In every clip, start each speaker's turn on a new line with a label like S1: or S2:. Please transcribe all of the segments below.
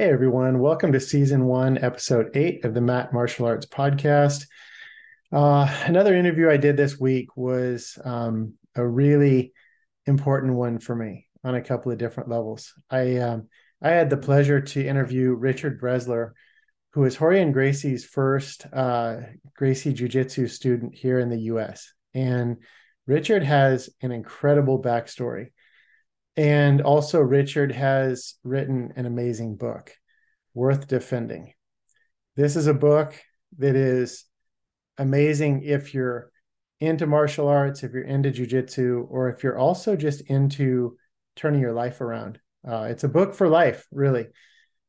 S1: Hey everyone, welcome to season one, episode eight of the Mat Martial Arts Podcast. Uh, another interview I did this week was um, a really important one for me on a couple of different levels. I um, I had the pleasure to interview Richard Bresler, who is Rorion Gracie's first uh, Gracie Jiu Jitsu student here in the U.S. And Richard has an incredible backstory. And also, Richard has written an amazing book, Worth Defending. This is a book that is amazing if you're into martial arts, if you're into jujitsu, or if you're also just into turning your life around. Uh, it's a book for life, really.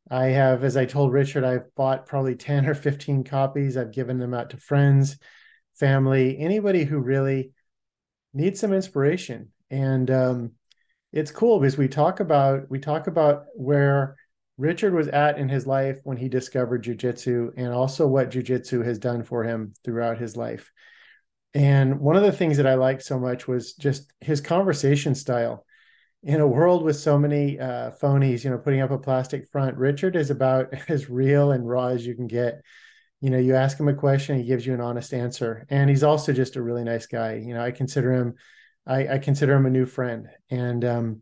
S1: I have, as I told Richard, I've bought probably 10 or 15 copies. I've given them out to friends, family, anybody who really needs some inspiration. And um, it's cool because we talk about we talk about where Richard was at in his life when he discovered jujitsu and also what jujitsu has done for him throughout his life. And one of the things that I liked so much was just his conversation style. In a world with so many uh, phonies, you know, putting up a plastic front, Richard is about as real and raw as you can get. You know, you ask him a question, he gives you an honest answer, and he's also just a really nice guy. You know, I consider him I, I consider him a new friend, and um,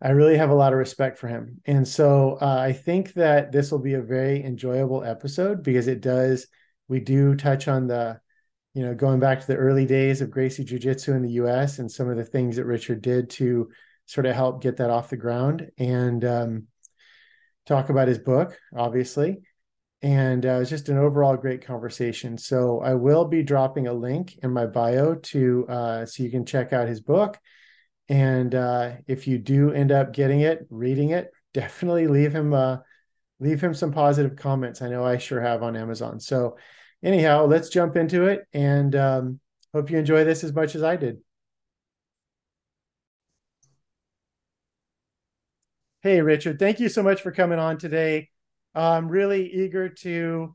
S1: I really have a lot of respect for him. And so uh, I think that this will be a very enjoyable episode because it does. We do touch on the, you know, going back to the early days of Gracie Jiu Jitsu in the U.S. and some of the things that Richard did to sort of help get that off the ground, and um, talk about his book, obviously and uh, it was just an overall great conversation. So I will be dropping a link in my bio to uh, so you can check out his book. And uh, if you do end up getting it, reading it, definitely leave him uh, leave him some positive comments. I know I sure have on Amazon. So anyhow, let's jump into it, and um, hope you enjoy this as much as I did. Hey, Richard, thank you so much for coming on today. I'm really eager to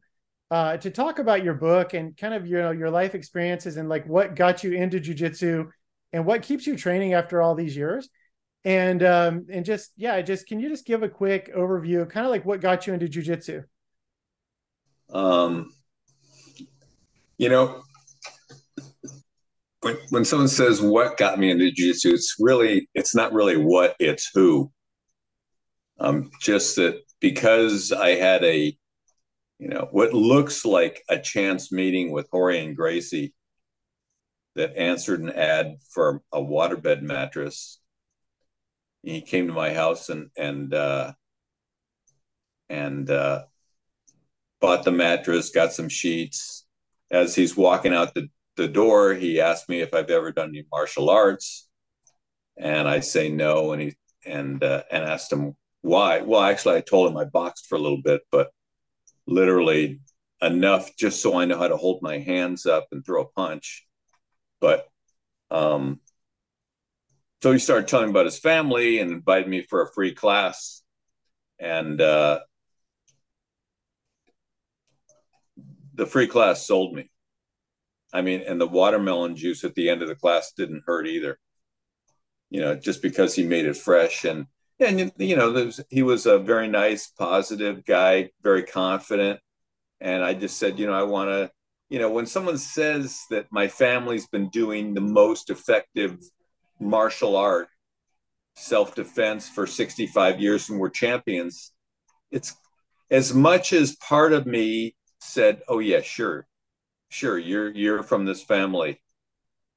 S1: uh, to talk about your book and kind of you know your life experiences and like what got you into jujitsu and what keeps you training after all these years. And um, and just yeah, just can you just give a quick overview of kind of like what got you into jujitsu?
S2: Um, you know, when when someone says what got me into jiu-jitsu, it's really it's not really what, it's who. Um, just that because I had a, you know, what looks like a chance meeting with Rorion Gracie that answered an ad for a waterbed mattress. He came to my house and and uh, and uh, bought the mattress, got some sheets. As he's walking out the, the door, he asked me if I've ever done any martial arts, and I say no, and he and uh, and asked him why? Well, actually, I told him I boxed for a little bit, but literally enough just so I know how to hold my hands up and throw a punch. But um, so he started telling about his family and invited me for a free class. And uh, the free class sold me. I mean, and the watermelon juice at the end of the class didn't hurt either. You know, just because he made it fresh and and you know was, he was a very nice positive guy very confident. And i just said you know i want to you know when someone says that my family's been doing the most effective martial art self-defense for 65 years and we're champions it's as much as part of me said oh yeah sure. Sure you're you're from this family.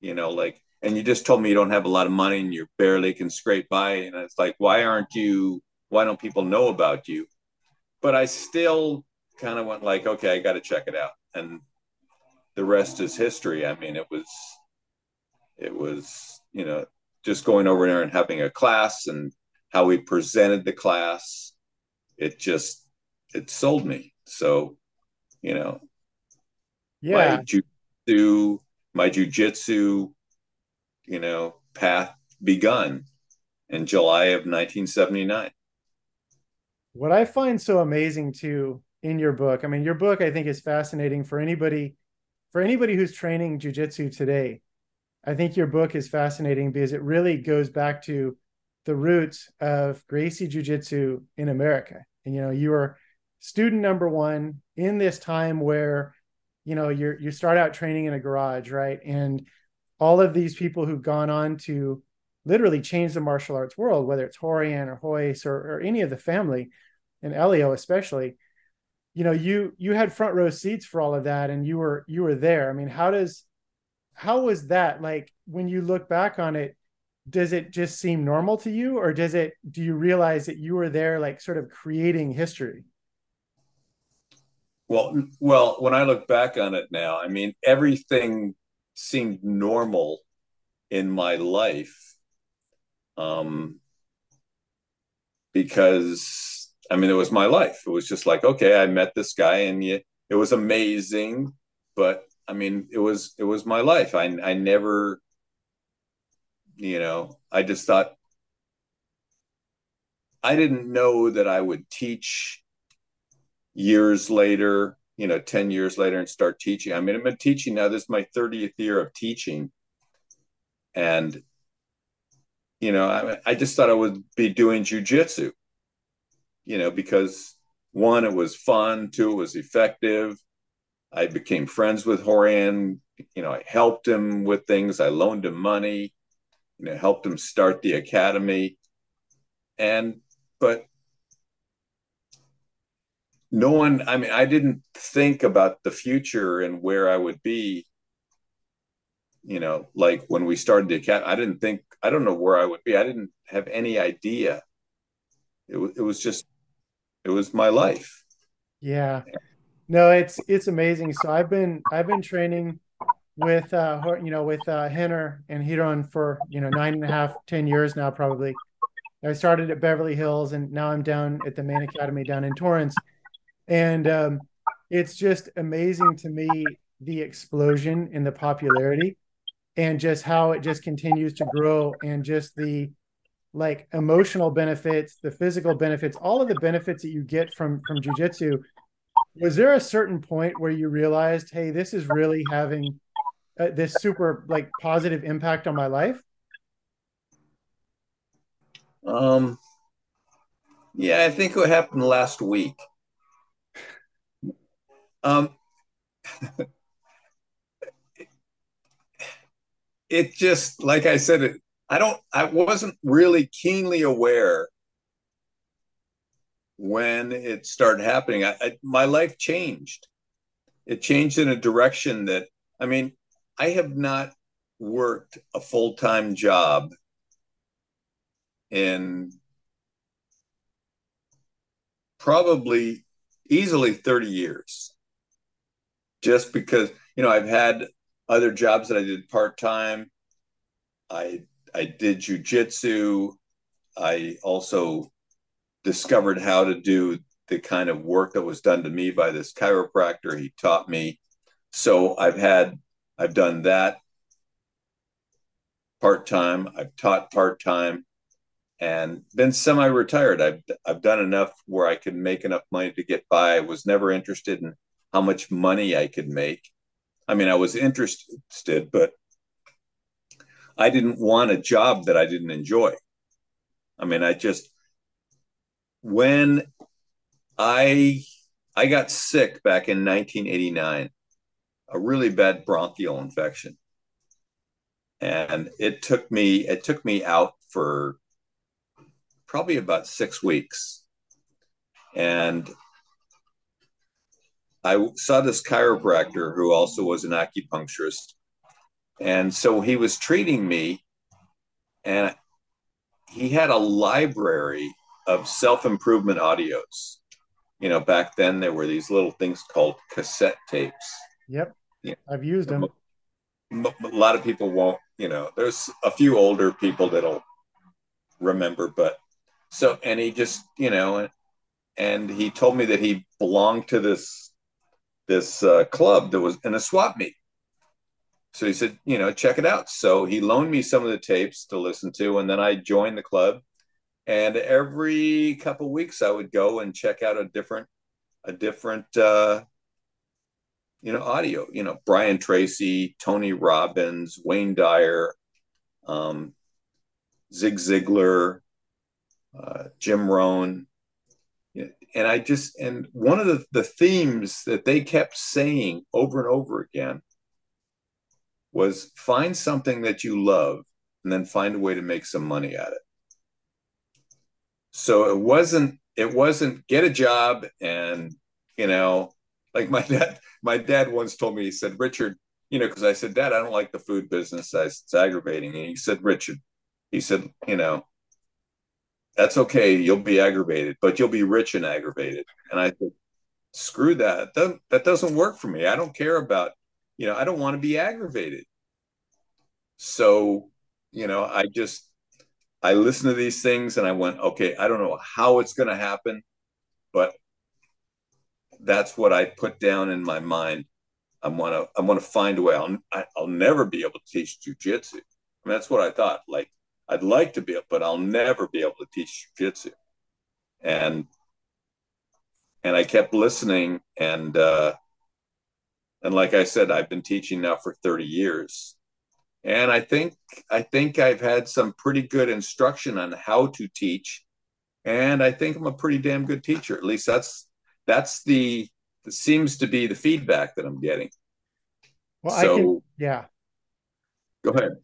S2: You know like and you just told me you don't have a lot of money and you barely can scrape by and it's like why aren't you why don't people know about you? But i still kind of went like okay i got to check it out. And the rest is history. I mean it was it was you know just going over there and having a class and how we presented the class. It just it sold me. So you know
S1: yeah.
S2: my jiu my jujitsu you know, path begun in July of 1979.
S1: What I find so amazing too in your book, I mean, your book I think is fascinating for anybody for anybody who's training jujitsu today. I think your book is fascinating because it really goes back to the roots of Gracie Jiu Jitsu in America. And, you know, you are student number one in this time where, you know, you're, you start out training in a garage, right? And all of these people who've gone on to literally change the martial arts world, whether it's Rorion or Royce or, or any of the family, and Helio especially, you know, you you had front row seats for all of that, and you were you were there. I mean, how does how was that like when you look back on it? Does it just seem normal to you, or does it? Do you realize that you were there, like sort of creating history?
S2: Well, well, when I look back on it now, I mean, everything seemed normal in my life um, because I mean, it was my life. It was just like, okay, I met this guy, and it was amazing. But I mean, it was it was my life. I I never, you know, I just thought I didn't know that I would teach years later, you know, 10 years later and start teaching. I mean, I've been teaching now. This is my 30th year of teaching. And you know, I, I just thought I would be doing jujitsu, you know, because one, it was fun, two, it was effective. I became friends with Rorion. You know, I helped him with things. I loaned him money, you know, helped him start the academy. And, but no one, I mean, I didn't think about the future and where I would be you know, like when we started the academy, I didn't think, I don't know where I would be. I didn't have any idea. It, it was just, it was my life.
S1: Yeah. No, it's, it's amazing. So I've been, I've been training with, uh, you know, with, uh, Rener and Ryron for, you know, nine and a half, ten years now, probably. I started at Beverly Hills and now I'm down at the main academy down in Torrance. And, um, it's just amazing to me the explosion in the popularity and just how it just continues to grow and just the like emotional benefits the physical benefits all of the benefits that you get from from jujitsu. Was there a certain point where you realized hey this is really having uh, this super like positive impact on my life?
S2: Um yeah i think what happened last week um it just like I said, it, I don't, I wasn't really keenly aware when it started happening. I, I, my life changed. It changed in a direction that, I mean, I have not worked a full time job in probably easily 30 years just because you know i've had other jobs that I did part time. I I did jujitsu. I also discovered how to do the kind of work that was done to me by this chiropractor. He taught me. So I've had I've done that part time. I've taught part time and been semi-retired. I've I've done enough where I could make enough money to get by. I was never interested in how much money I could make. I mean, I was interested, but I didn't want a job that I didn't enjoy. I mean, I just when I I got sick back in 1989, a really bad bronchial infection. And it took me it took me out for probably about 6 weeks. And I saw this chiropractor who also was an acupuncturist. And so he was treating me, and he had a library of self improvement audios. You know, back then there were these little things called cassette tapes.
S1: Yep. Yeah. I've used them.
S2: A lot of people won't, you know, there's a few older people that'll remember, but so, and he just, you know, and he told me that he belonged to this this uh, club that was in a swap meet. So he said, you know, check it out. So he loaned me some of the tapes to listen to, and then I joined the club. And every couple weeks, I would go and check out a different, a different, uh, you know, audio. You know, Brian Tracy, Tony Robbins, Wayne Dyer, um, Zig Ziglar, uh, Jim Rohn. And I just, and one of the, the themes that they kept saying over and over again was find something that you love and then find a way to make some money at it. So it wasn't, it wasn't get a job and, you know, like my dad, my dad once told me, he said, Richard, you know, because I said, Dad, I don't like the food business. I, it's aggravating. And he said, Richard, he said, you know, that's okay. You'll be aggravated, but you'll be rich and aggravated. And I said, screw that. That, doesn't work for me. I don't care about, you know, I don't want to be aggravated. So, you know, I just, I listened to these things and I went, okay, I don't know how it's going to happen, but that's what I put down in my mind. I want to, I want to find a way. I'll, I'll never be able to teach jujitsu. I mean, that's what I thought. Like, I'd like to be, but I'll never be able to teach jujitsu. And and I kept listening, and uh, and like I said, I've been teaching now for thirty years, and I think I think I've had some pretty good instruction on how to teach, and I think I'm a pretty damn good teacher. At least that's that's the seems to be the feedback that I'm getting.
S1: Well, so, I can, yeah.
S2: Go ahead.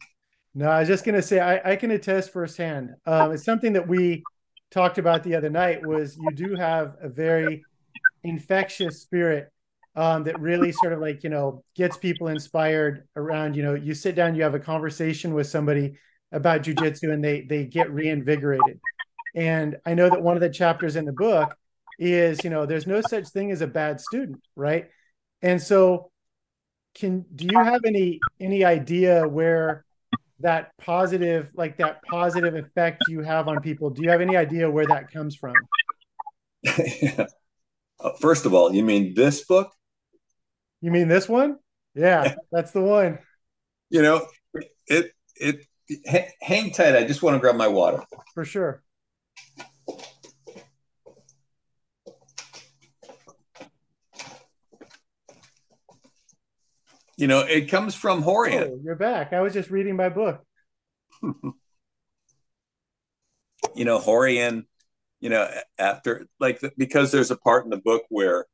S1: No, I was just going to say I, I, can attest firsthand. Um, it's something that we talked about the other night. Was you do have a very infectious spirit um, that really sort of like you know gets people inspired around. You know, you sit down, you have a conversation with somebody about jujitsu, and they they get reinvigorated. And I know that one of the chapters in the book is you know there's no such thing as a bad student, right? And so, can do you have any any idea where that positive like that positive effect you have on people. Do you have any idea where that comes from?
S2: Yeah. uh, first of all you mean this book?
S1: You mean this one? Yeah that's the one.
S2: You know it it hang tight. I just want to grab my water.
S1: For sure
S2: You know, it comes from Rorion. Oh,
S1: you're back. I was just reading my book.
S2: you know, Rorion, you know, after like because there's a part in the book where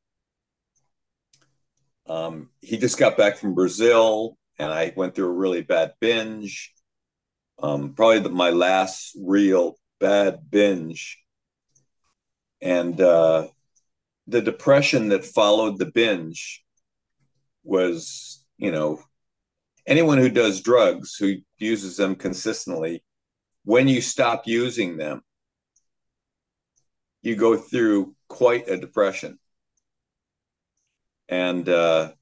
S2: um, he just got back from Brazil and I went through a really bad binge. Um, probably the, my last real bad binge. And uh, the depression that followed the binge was you know, anyone who does drugs, who uses them consistently, when you stop using them, you go through quite a depression. And uh,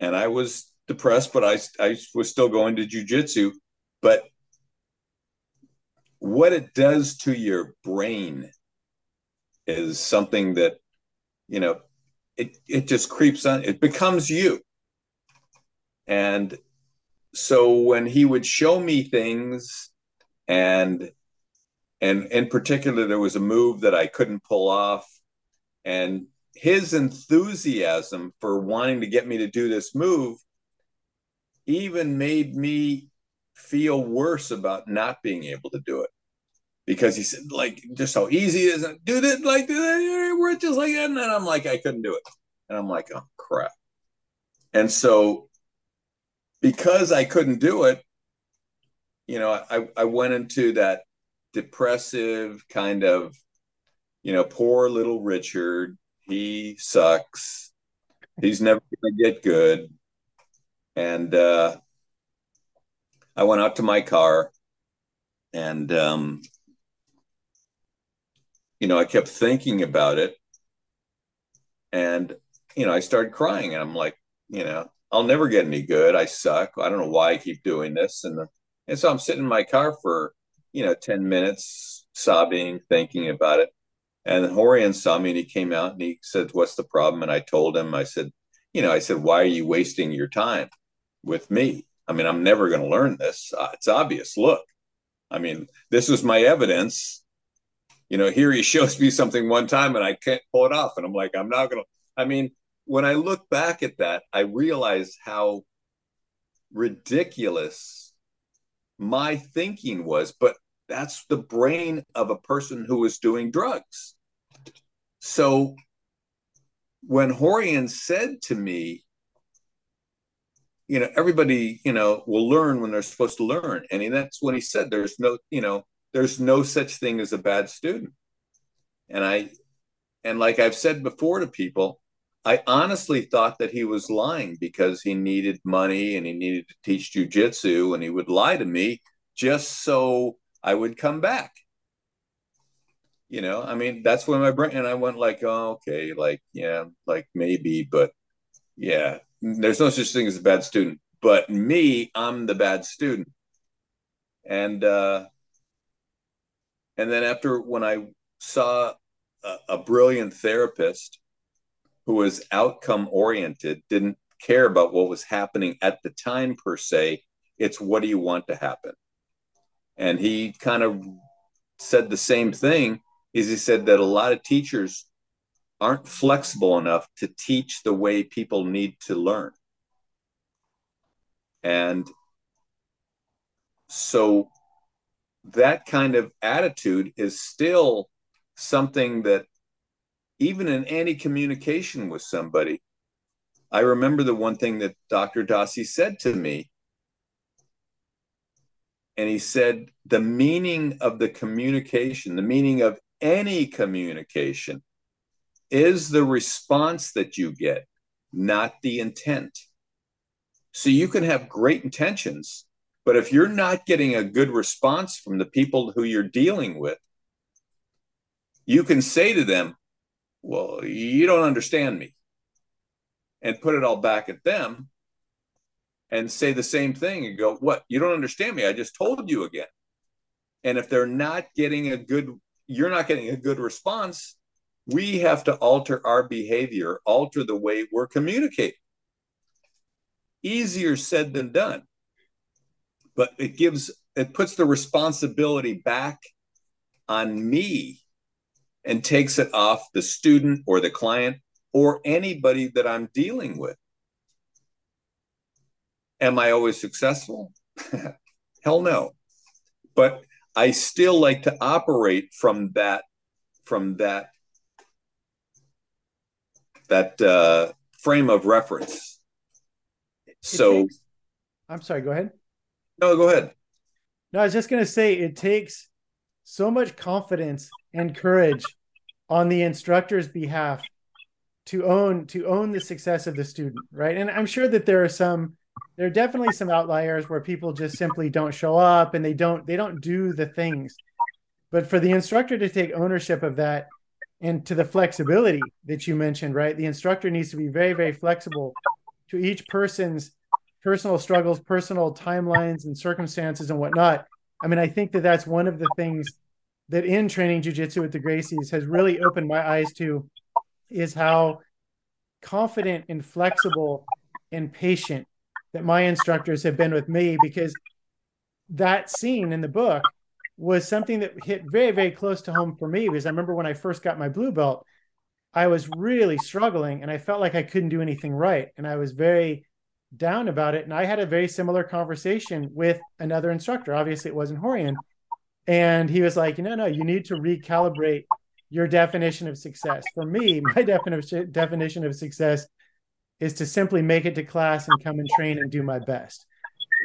S2: and I was depressed, but I I was still going to jujitsu. But what it does to your brain is something that you know it it just creeps on. It becomes you and so when he would show me things and and in particular there was a move that I couldn't pull off. And his enthusiasm for wanting to get me to do this move even made me feel worse about not being able to do it. Because he said like just how easy it is do it like we're just like that. And I'm like I couldn't do it. And I'm like oh crap. And so because I couldn't do it, you know, I, I went into that depressive kind of, you know, poor little Richard. He sucks. He's never going to get good. And uh, I went out to my car and, um, you know, I kept thinking about it. And, you know, I started crying and I'm like, you know, I'll never get any good. I suck. I don't know why I keep doing this. And, and so I'm sitting in my car for, you know, 10 minutes, sobbing, thinking about it. And Rorion saw me and he came out and he said, What's the problem? And I told him, I said, You know, I said, Why are you wasting your time with me? I mean, I'm never going to learn this. Uh, it's obvious. Look, I mean, this was my evidence. You know, here he shows me something one time and I can't pull it off. And I'm like, I'm not going to, I mean, when I look back at that, I realize how ridiculous my thinking was. But that's the brain of a person who is doing drugs. So when Rorion said to me, you know, everybody, you know, will learn when they're supposed to learn. And that's when he said, there's no, you know, there's no such thing as a bad student. And I, and like I've said before to people, I honestly thought that he was lying because he needed money and he needed to teach jujitsu and he would lie to me just so I would come back. You know, I mean, that's when my brain and I went like, oh, okay, like, yeah, like maybe, but yeah, there's no such thing as a bad student. But me, I'm the bad student. And uh and then after when I saw a, a brilliant therapist who was outcome oriented, didn't care about what was happening at the time per se. It's what do you want to happen? And he kind of said the same thing is he said that a lot of teachers aren't flexible enough to teach the way people need to learn. And so that kind of attitude is still something that even in any communication with somebody, I remember the one thing that Dr. Dossi said to me. And he said, the meaning of the communication, the meaning of any communication is the response that you get, not the intent. So you can have great intentions, but if you're not getting a good response from the people who you're dealing with, you can say to them, well, you don't understand me. And put it all back at them and say the same thing and go, what? You don't understand me. I just told you again. And if they're not getting a good, you're not getting a good response, we have to alter our behavior, alter the way we're communicating. Easier said than done. But it gives, it puts the responsibility back on me and takes it off the student or the client or anybody that I'm dealing with. Am I always successful? Hell no. But I still like to operate from that from that that uh, frame of reference. It so
S1: takes, I'm sorry, go ahead.
S2: No, go ahead.
S1: No, I was just going to say it takes so much confidence and courage on the instructor's behalf to own to own the success of the student right? And i'm sure that there are some there are definitely some outliers where people just simply don't show up and they don't they don't do the things. But for the instructor to take ownership of that and to the flexibility that you mentioned right? The instructor needs to be very very flexible to each person's personal struggles personal timelines and circumstances and whatnot i mean i think that that's one of the things that in training jujitsu with the Gracies has really opened my eyes to is how confident and flexible and patient that my instructors have been with me because that scene in the book was something that hit very very close to home for me because I remember when I first got my blue belt I was really struggling and I felt like I couldn't do anything right. And I was very down about it and I had a very similar conversation with another instructor obviously it wasn't Rorion and he was like, no, no, you need to recalibrate your definition of success. For me, my definition definition of success is to simply make it to class and come and train and do my best.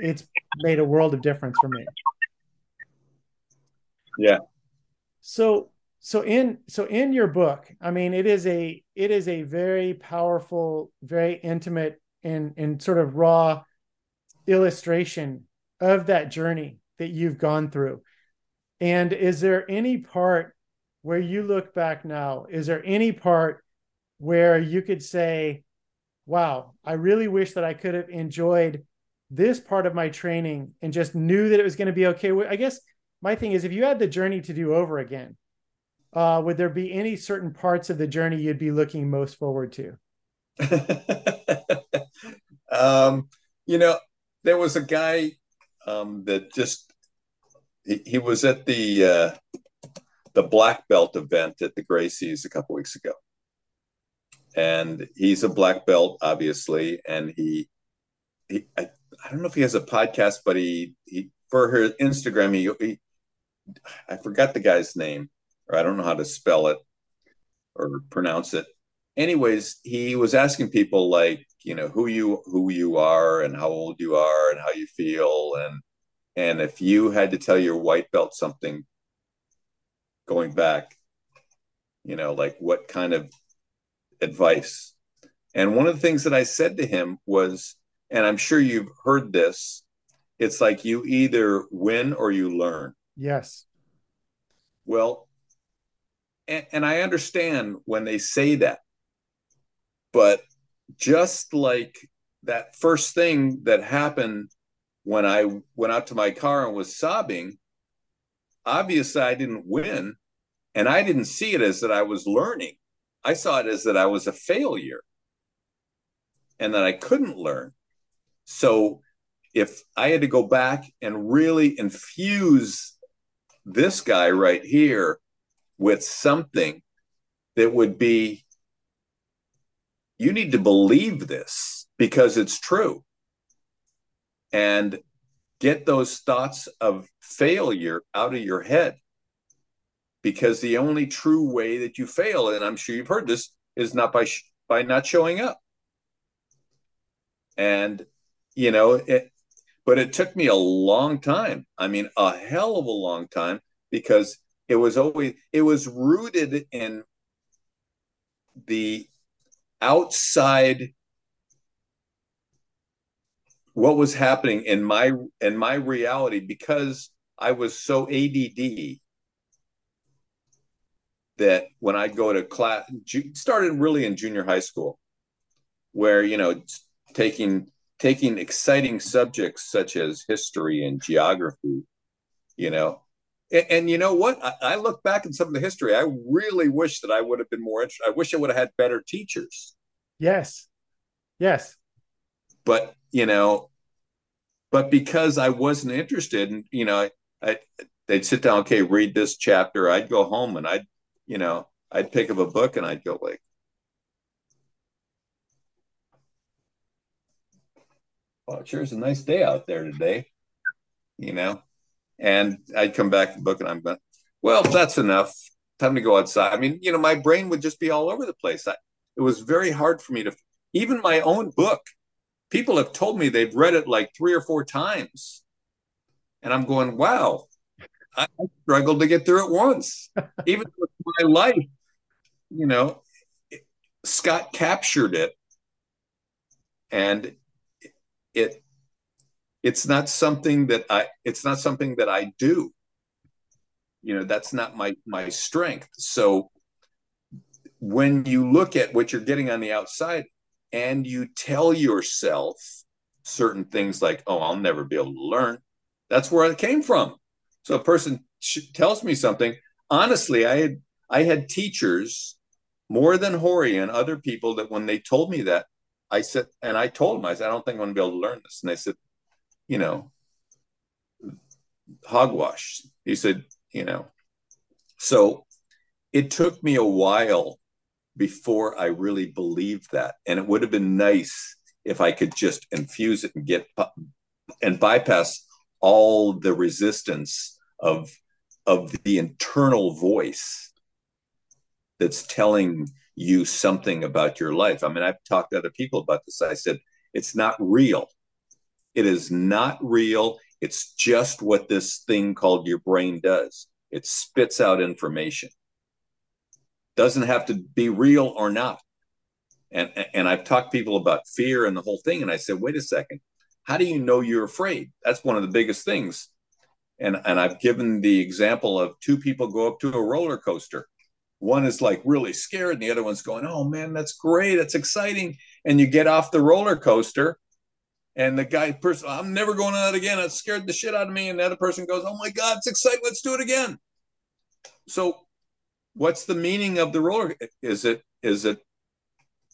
S1: It's made a world of difference for me.
S2: Yeah.
S1: So so in so in your book, I mean, it is a it is a very powerful, very intimate and and sort of raw illustration of that journey that you've gone through. And is there any part where you look back now? Is there any part where you could say, wow, I really wish that I could have enjoyed this part of my training and just knew that it was going to be okay? I guess my thing is if you had the journey to do over again, uh, would there be any certain parts of the journey you'd be looking most forward to?
S2: um, you know, there was a guy um, that just he, he was at the uh, the black belt event at the Gracies a couple weeks ago, and he's a black belt, obviously, and he he I, I don't know if he has a podcast, but he he for her Instagram he, he I forgot the guy's name, or I don't know how to spell it or pronounce it. Anyways, he was asking people like, you know, who you who you are and how old you are and how you feel and and if you had to tell your white belt something going back, you know, like what kind of advice? And one of the things that I said to him was, and I'm sure you've heard this, it's like you either win or you learn.
S1: Yes.
S2: Well, and, and I understand when they say that, but just like that first thing that happened when I went out to my car and was sobbing, obviously I didn't win. And I didn't see it as that I was learning. I saw it as that I was a failure and that I couldn't learn. So if I had to go back and really infuse this guy right here with something that would be you need to believe this because it's true. And get those thoughts of failure out of your head. Because the only true way that you fail and i'm sure you've heard this is not by sh- by not showing up. And you know it but it took me a long time. I mean a hell of a long time because it was always it was rooted in the outside what was happening in my in my reality because I was so ADD that when I go to class started really in junior high school where you know taking taking exciting subjects such as history and geography you know and, and, you know what? I, I, look back at some of the history. I really wish that I would have been more interested. I wish I would have had better teachers.
S1: Yes. Yes.
S2: But, you know, but because I wasn't interested, and, you know, I, I, they'd sit down, okay, read this chapter. I'd go home and I'd, you know, I'd pick up a book and I'd go like, well, it sure is a nice day out there today, you know and I'd come back to the book and I'm going, well, that's enough. Time to go outside. I mean, you know, my brain would just be all over the place. I, it was very hard for me to, even my own book, people have told me they've read it like three or four times. And I'm going, wow, I struggled to get through it once. even with my life, you know, Scott captured it and it it's not something that i it's not something that i do. You know that's not my my strength. So when you look at what you're getting on the outside and you tell yourself certain things like oh i'll never be able to learn that's where it came from. So a person tells me something. Honestly i had i had teachers more than Rorion and other people that when they told me that i said and i told them i said i don't think i'm going to be able to learn this. And they said you know, hogwash. He said, you know, so it took me a while before I really believed that. And it would have been nice if I could just infuse it and get and bypass all the resistance of of the internal voice that's telling you something about your life. I mean, I've talked to other people about this. I said, it's not real. It is not real. It's just what this thing called your brain does. It spits out information. Doesn't have to be real or not. And and I've talked to people about fear and the whole thing, and I said, wait a second, how do you know you're afraid? That's one of the biggest things. And and I've given the example of two people go up to a roller coaster. One is like really scared, and the other one's going, "Oh man, that's great, that's exciting." And you get off the roller coaster, and the guy person, I'm never going on that again. It scared the shit out of me. And the other person goes, Oh my God, it's exciting. Let's do it again. So what's the meaning of the roller? Is it is it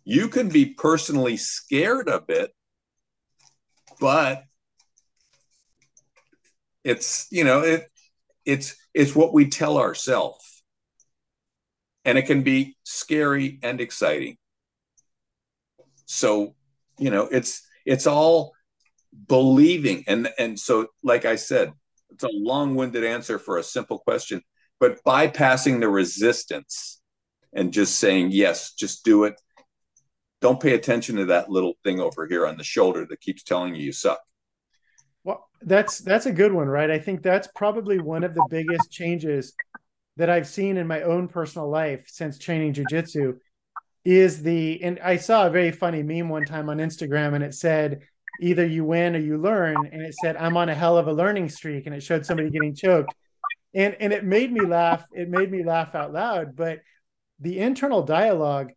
S2: you can be personally scared of it, but it's you know, it it's it's what we tell ourselves. And it can be scary and exciting. So, you know, it's it's all believing and and so like i said it's a long-winded answer for a simple question, but bypassing the resistance and just saying yes, just do it. Don't pay attention to that little thing over here on the shoulder that keeps telling you you suck.
S1: Well, that's that's a good one, right? I think that's probably one of the biggest changes that I've seen in my own personal life since training jujitsu is the and I saw a very funny meme one time on Instagram and it said either you win or you learn. And it said I'm on a hell of a learning streak and it showed somebody getting choked. And and it made me laugh it made me laugh out loud but the internal dialogue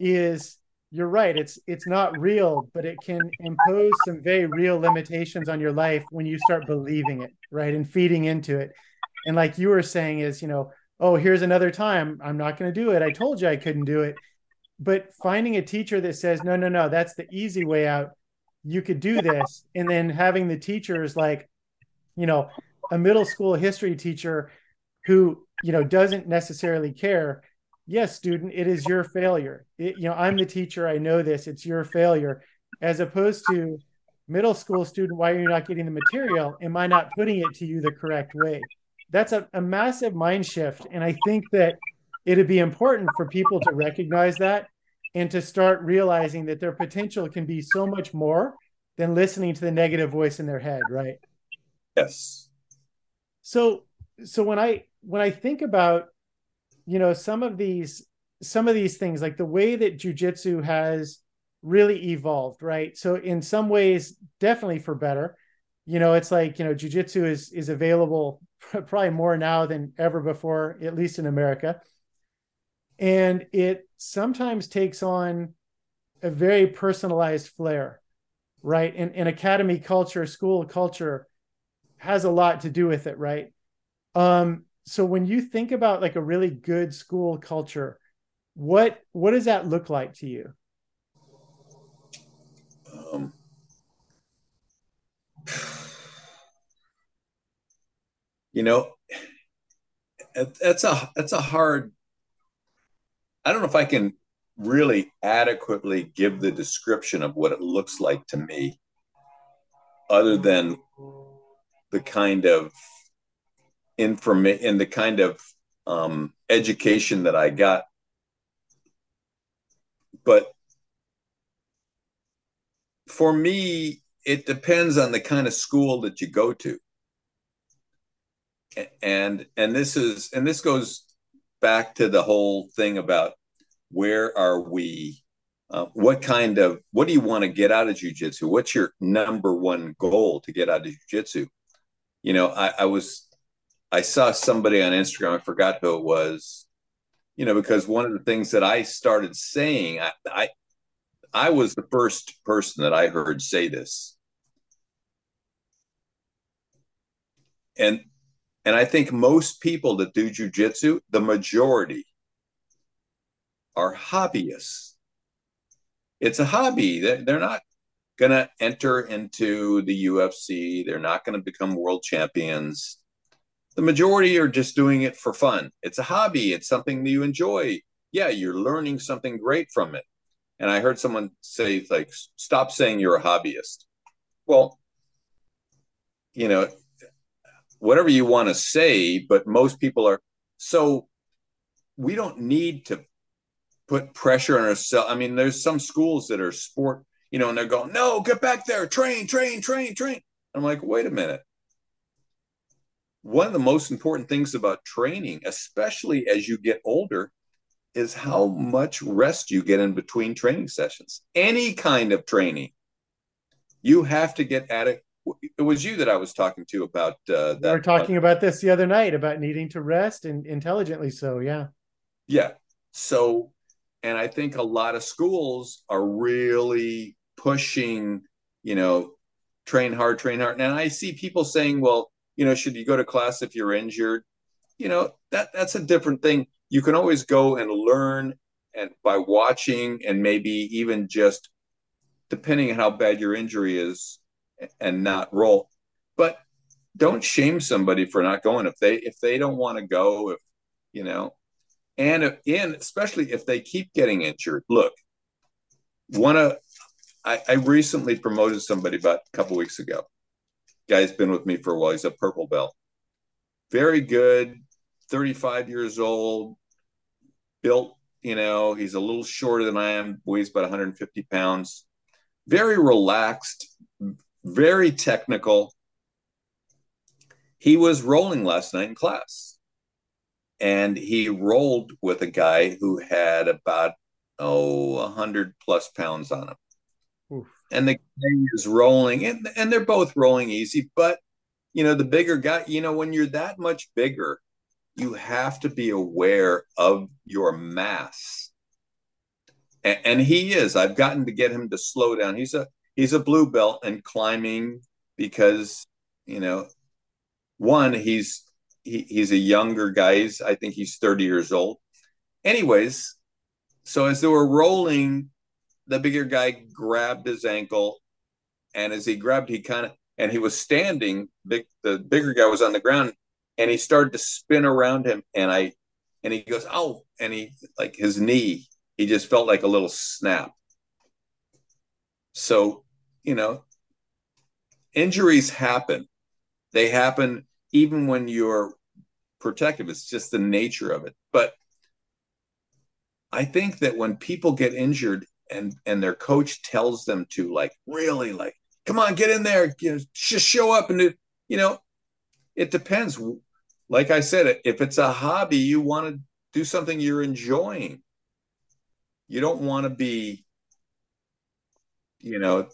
S1: is you're right it's it's not real but it can impose some very real limitations on your life when you start believing it right and feeding into it. And like you were saying is you know oh here's another time. I'm not going to do it. I told you i couldn't do it. But finding a teacher that says no no no that's the easy way out you could do this. And then having the teachers like you know a middle school history teacher who you know doesn't necessarily care. Yes student it is your failure. It, you know i'm the teacher. I know this. It's your failure. As opposed to middle school student why are you not getting the material? Am i not putting it to you the correct way? That's a, a massive mind shift. And i think that it'd be important for people to recognize that and to start realizing that their potential can be so much more than listening to the negative voice in their head right?
S2: Yes.
S1: So so when i when i think about you know some of these some of these things like the way that jujitsu has really evolved right? So in some ways definitely for better. You know it's like you know jujitsu is is available probably more now than ever before at least in america and it sometimes takes on a very personalized flair right? And, and academy culture school culture has a lot to do with it right? Um so when you think about like a really good school culture what what does that look like to you? Um,
S2: you know that's a that's a hard i don't know if i can really adequately give the description of what it looks like to me other than the kind of information and the kind of um, education that I got. But for me, it depends on the kind of school that you go to. And and this is and this goes back to the whole thing about where are we uh, what kind of what do you want to get out of jujitsu? What's your number one goal to get out of jujitsu? You know, I, I was I saw somebody on Instagram, I forgot who it was, you know, because one of the things that I started saying, I, I, I was the first person that I heard say this. And and I think most people that do jujitsu, the majority are hobbyists. It's a hobby. They're, not going to enter into the UFC. They're not going to become world champions the majority are just doing it for fun. It's a hobby, it's something that you enjoy. Yeah, you're learning something great from it. And I heard someone say, like, stop saying you're a hobbyist. Well, you know, whatever you want to say, but most people are so we don't need to put pressure on ourselves. I mean, there's some schools that are sport, you know, and they're going, no, get back there, train, train, train, train. I'm like, wait a minute one of the most important things about training, especially as you get older, is how much rest you get in between training sessions. Any kind of training, you have to get at it. Was you that I was talking to about uh, that. We
S1: were talking about this the other night about needing to rest and intelligently. So, yeah.
S2: Yeah. So, and I think a lot of schools are really pushing, you know, train hard, train hard. And I see people saying, well, you know, should you go to class if you're injured? You know, that that's a different thing. You can always go and learn and by watching and maybe even just depending on how bad your injury is and not roll. But don't shame somebody for not going if they if they don't want to go if you know and if, and especially if they keep getting injured look one of I, I recently promoted somebody about a couple weeks ago guy's been with me for a while. He's a purple belt. Very good, 35 years old, built, you know, he's a little shorter than I am, weighs about 150 pounds. Very relaxed, very technical. He was rolling last night in class. And he rolled with a guy who had about, oh, 100 plus pounds on him. Oof. And the guy is rolling, and, and they're both rolling easy. But, you know, the bigger guy, you know, when you're that much bigger, you have to be aware of your mass. And, and he is. I've gotten to get him to slow down. He's a he's a blue belt and climbing because you know one he's he, he's a younger guy he's, i think he's 30 years old. Anyways so as they were rolling the bigger guy grabbed his ankle and as he grabbed he kind of and he was standing big the bigger guy was on the ground and he started to spin around him and i and he goes oh and he like his knee he just felt like a little snap. So you know, injuries happen. They happen even when you're protective. It's just the nature of it. But I think that when people get injured and and their coach tells them to like really like come on get in there you know just show up and do, you know it depends like i said if it's a hobby you want to do something you're enjoying you don't want to be you know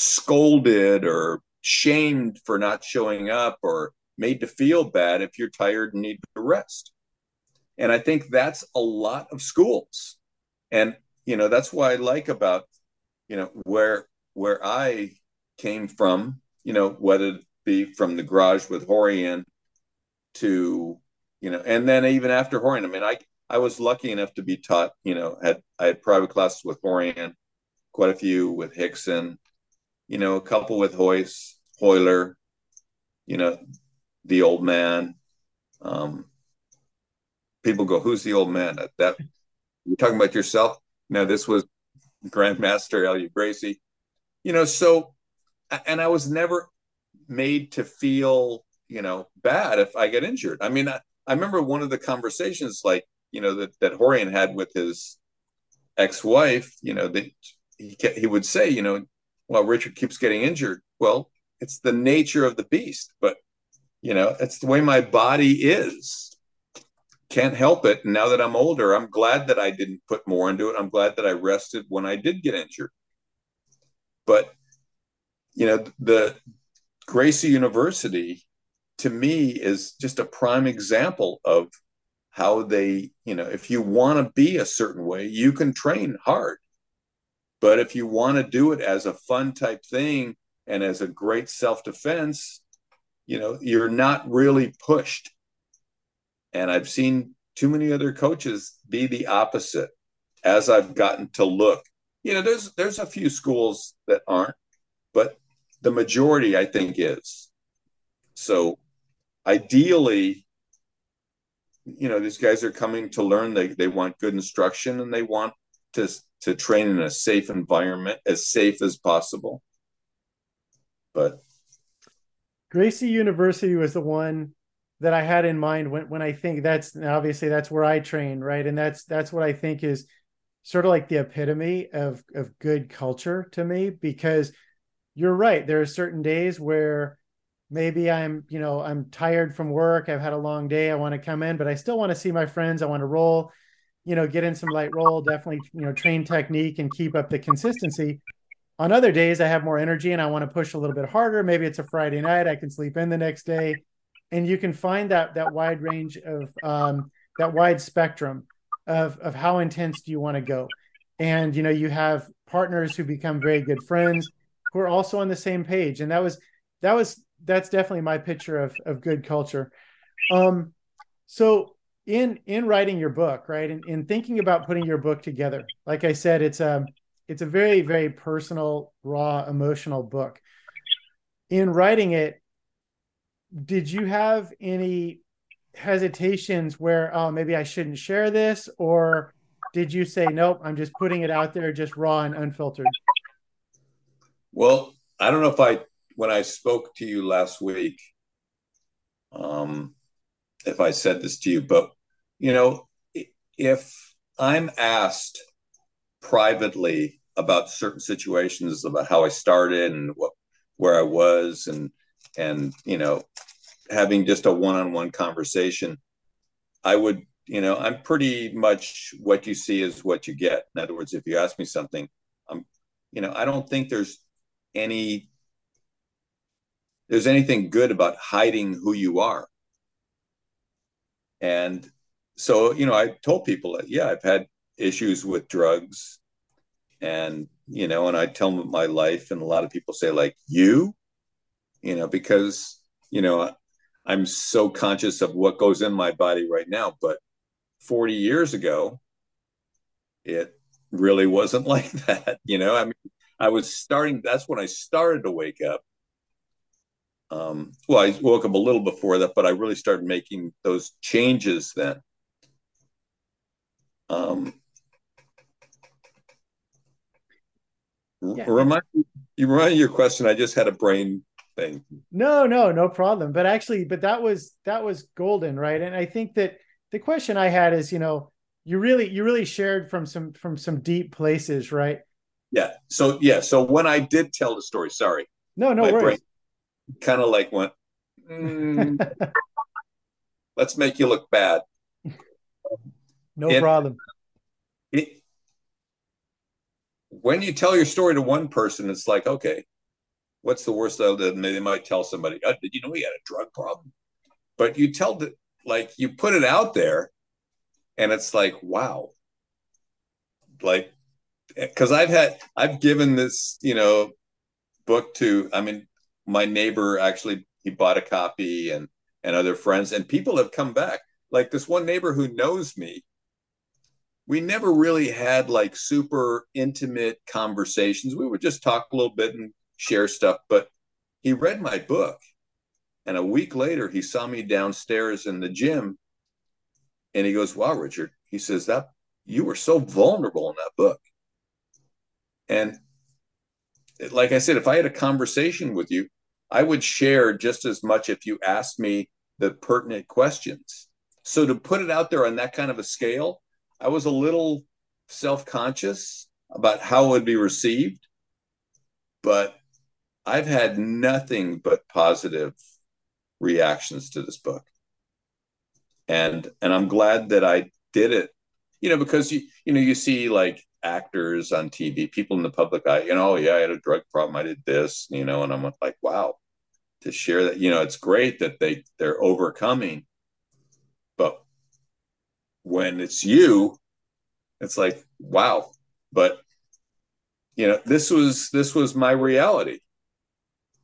S2: scolded or shamed for not showing up or made to feel bad if you're tired and need to rest. And I think that's a lot of schools. And you know, that's why I like about, you know, where where I came from, you know, whether it be from the garage with Rorion to, you know, and then even after Rorion, I mean, I I was lucky enough to be taught, you know, had I had private classes with Rorion, quite a few with Rickson, you know, a couple with Royce, Royler, you know, the old man. Um, people go, "Who's the old man?" That, that you're talking about yourself. Now, this was Grandmaster Helio Gracie. You know, so and I was never made to feel, you know, bad if I get injured. I mean, I, I remember one of the conversations, like you know, that that Rorion had with his ex-wife. You know, that he he would say, you know, well, Richard keeps getting injured. Well, it's the nature of the beast, but you know, it's the way my body is. Can't help it. And now that I'm older, I'm glad that I didn't put more into it. I'm glad that I rested when I did get injured. But you know, the Gracie University to me is just a prime example of how they, you know, if you want to be a certain way, you can train hard but if you want to do it as a fun type thing and as a great self defense, you know, you're not really pushed. And I've seen too many other coaches be the opposite as I've gotten to look. You know, there's there's a few schools that aren't, but the majority I think is. So ideally, you know, these guys are coming to learn. They they want good instruction and they want to to train in a safe environment, as safe as possible. But
S1: Gracie University was the one that I had in mind when when I think that's obviously that's where I train, right? And that's that's what I think is sort of like the epitome of of good culture to me because you're right. There are certain days where maybe I'm, you know, I'm tired from work, I've had a long day, I want to come in, but I still want to see my friends, I want to roll you know, get in some light roll, definitely, you know, train technique and keep up the consistency. On other days, I have more energy and I want to push a little bit harder. Maybe it's a Friday night, I can sleep in the next day, and you can find that that wide range of um, that wide spectrum of of how intense do you want to go, and you know, you have partners who become very good friends who are also on the same page, and that was that was that's definitely my picture of of good culture. Um, so in in writing your book right? And in, in thinking about putting your book together. Like i said it's a it's a very very personal raw emotional book. In writing it did you have any hesitations where oh maybe i shouldn't share this? Or did you say nope i'm just putting it out there just raw and unfiltered?
S2: Well i don't know if i when I spoke to you last week, um, if I said this to you, but you know, if I'm asked privately about certain situations, about how I started and what where I was, and and you know, having just a one-on-one conversation, I would, you know, I'm pretty much what you see is what you get. In other words, if you ask me something, I'm, you know, I don't think there's any there's anything good about hiding who you are. And so, you know, I told people that, yeah, I've had issues with drugs and, you know, and I tell them my life and a lot of people say like, you, you know, because, you know, I'm so conscious of what goes in my body right now. But 40 years ago, it really wasn't like that. You know, I mean, I was starting, that's when I started to wake up. Um, well, I woke up a little before that, but I really started making those changes then. Um, yeah. remind you remind your question. I just had a brain thing.
S1: No, no, no problem. But actually, but that was that was golden, right? And I think that the question I had is, you know, you really you really shared from some from some deep places, right?
S2: Yeah. So yeah. So when I did tell the story, sorry.
S1: No, no worries.
S2: Kind of like went. Mm, let's make you look bad.
S1: No and problem.
S2: It, when you tell your story to one person, it's like, okay, what's the worst that they might tell somebody? Oh, did you know he had a drug problem? But you tell the like you put it out there, and it's like, wow, like because I've had I've given this you know book to I mean my neighbor actually he bought a copy and and other friends and people have come back. Like this one neighbor who knows me we never really had like super intimate conversations. We would just talk a little bit and share stuff but he read my book and a week later he saw me downstairs in the gym and he goes wow richard he says that you were so vulnerable in that book. And like I said, if I had a conversation with you, I would share just as much if you asked me the pertinent questions. So to put it out there on that kind of a scale, I was a little self conscious about how it would be received. But I've had nothing but positive reactions to this book. And and I'm glad that I did it, you know, because you you know, you see like actors on TV, people in the public eye, you know, oh, yeah, I had a drug problem, I did this, you know, and I'm like, wow, to share that, you know, it's great that they they're overcoming, but when it's you, it's like, wow, but you know, this was this was my reality.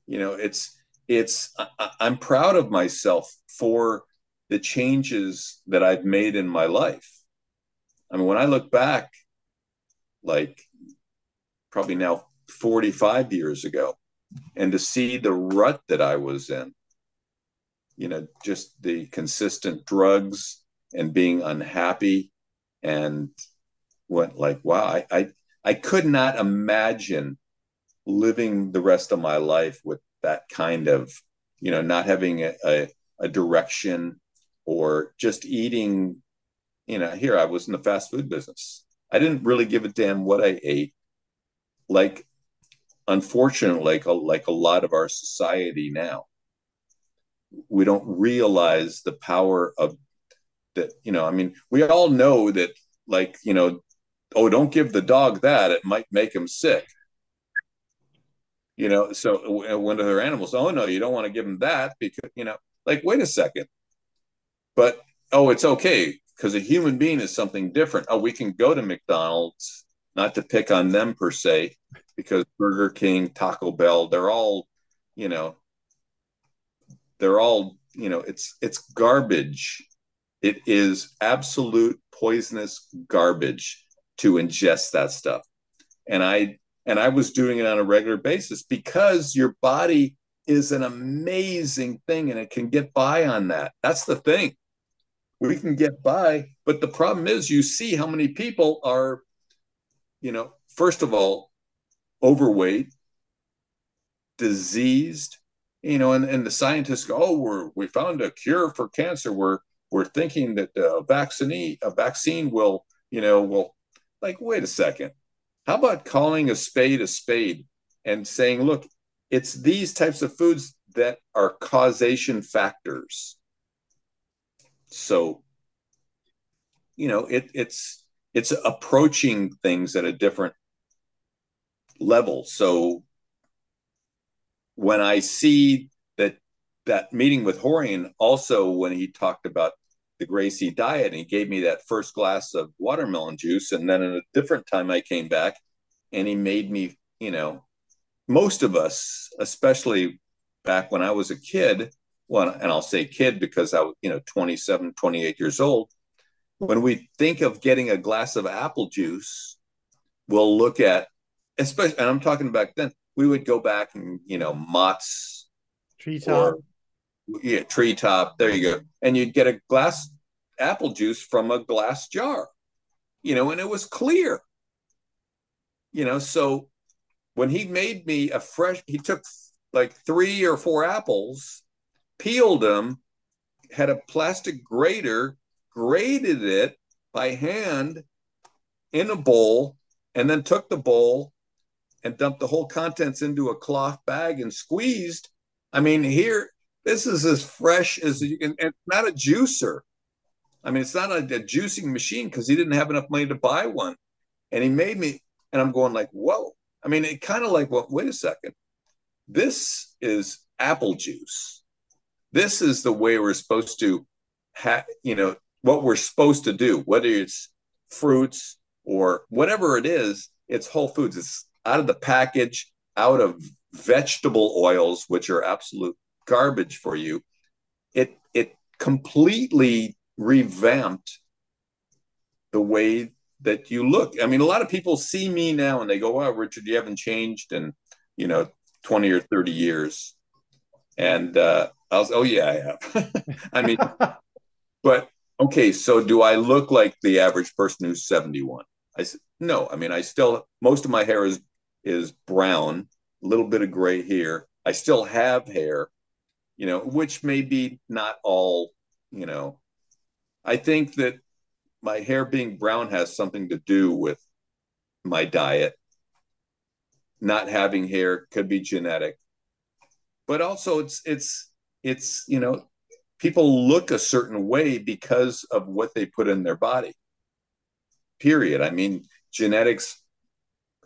S2: You know, it's it's I, I'm proud of myself for the changes that I've made in my life. I mean, when I look back, like probably now 45 years ago and to see the rut that I was in, you know, just the consistent drugs and being unhappy and went like, wow, I, I, I could not imagine living the rest of my life with that kind of, you know, not having a, a, a direction or just eating, you know, here I was in the fast food business I didn't really give a damn what I ate. Like, unfortunately, like a, like a lot of our society now, we don't realize the power of that. You know, I mean, we all know that, like, you know, oh, don't give the dog that; it might make him sick. You know, so uh, when other animals, oh no, you don't want to give them that because you know, like, wait a second, but oh, it's okay because a human being is something different. Oh, we can go to McDonald's, not to pick on them per se, because Burger King, Taco Bell, they're all, you know, they're all, you know, it's it's garbage. It is absolute poisonous garbage to ingest that stuff. And I and I was doing it on a regular basis because your body is an amazing thing and it can get by on that. That's the thing we can get by. But the problem is, you see how many people are, you know, first of all, overweight, diseased, you know, and, and the scientists go, oh, we're, we found a cure for cancer. We're, we're thinking that a vaccine, a vaccine will, you know, will like, wait a second. How about calling a spade a spade and saying, look, it's these types of foods that are causation factors. So, you know, it, it's it's approaching things at a different level. So when I see that that meeting with Rorion, also when he talked about the Gracie diet, and he gave me that first glass of watermelon juice, and then at a different time I came back, and he made me, you know, most of us, especially back when I was a kid, well, and I'll say kid because I was, you know, 27, 28 years old, when we think of getting a glass of apple juice, we'll look at, especially, and I'm talking back then, we would go back and, you know, Mott's.
S1: Treetop. Or,
S2: yeah, treetop. There you go. And you'd get a glass apple juice from a glass jar, you know, and it was clear. You know, so when he made me a fresh, he took like three or four apples, peeled them, had a plastic grater, grated it by hand in a bowl, and then took the bowl and dumped the whole contents into a cloth bag and squeezed. I mean, here, this is as fresh as you can, and not a juicer. I mean, it's not a, a juicing machine because he didn't have enough money to buy one. And he made me, and I'm going like, whoa. I mean, it kind of like, well, wait a second. This is apple juice. This is the way we're supposed to have, you know, what we're supposed to do, whether it's fruits or whatever it is, it's whole foods. It's out of the package, out of vegetable oils, which are absolute garbage for you. It it completely revamped the way that you look. I mean, a lot of people see me now and they go, "Wow, Richard, you haven't changed in you know twenty or thirty years." And uh, I was, "Oh yeah, I have." I mean, but okay, so do I look like the average person who's seventy-one? I said, no. I mean, I still most of my hair is is brown, a little bit of gray here. I still have hair, you know, which may be not all, you know. I think that my hair being brown has something to do with my diet. Not having hair could be genetic. But also it's it's it's, you know, people look a certain way because of what they put in their body. Period. I mean, genetics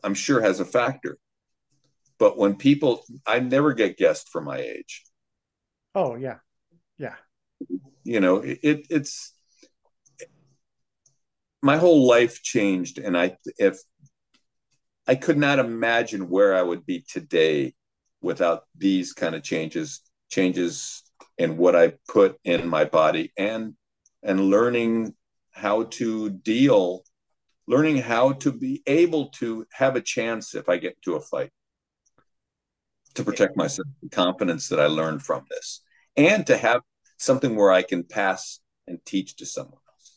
S2: I'm sure has a factor. But when people, I never get guessed for my age.
S1: Oh yeah, yeah.
S2: You know, it, it's my whole life changed, and I if I could not imagine where I would be today without these kind of changes, changes in what I put in my body, and and learning how to deal learning how to be able to have a chance if I get to a fight to protect myself, the confidence that I learned from this, and to have something where I can pass and teach to someone else.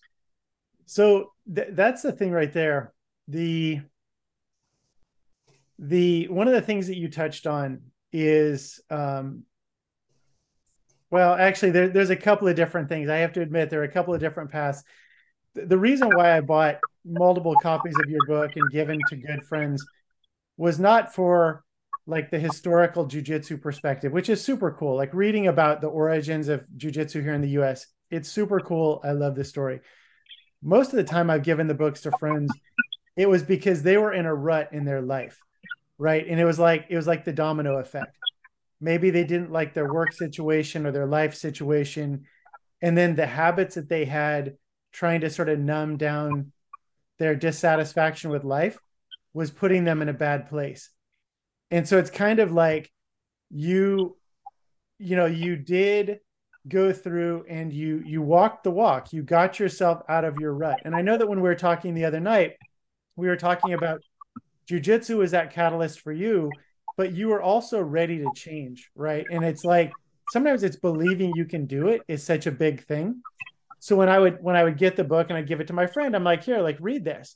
S1: So th- that's the thing right there. The the one of the things that you touched on is um, well actually there, there's a couple of different things i have to admit there are a couple of different paths the reason why I bought multiple copies of your book and given to good friends was not for like the historical jujitsu perspective, which is super cool. Like reading about the origins of jujitsu here in the US, it's super cool. I love this story. Most of the time I've given the books to friends, it was because they were in a rut in their life, right? And it was like it was like the domino effect. Maybe they didn't like their work situation or their life situation, and then the habits that they had trying to sort of numb down their dissatisfaction with life was putting them in a bad place. And so it's kind of like you you know you did go through and you you walked the walk you got yourself out of your rut and i know that when we were talking the other night we were talking about jujitsu is that catalyst for you but you were also ready to change right? And it's like sometimes it's believing you can do it is such a big thing. So when I would when I would get the book and I give it to my friend, I'm like, here, like read this,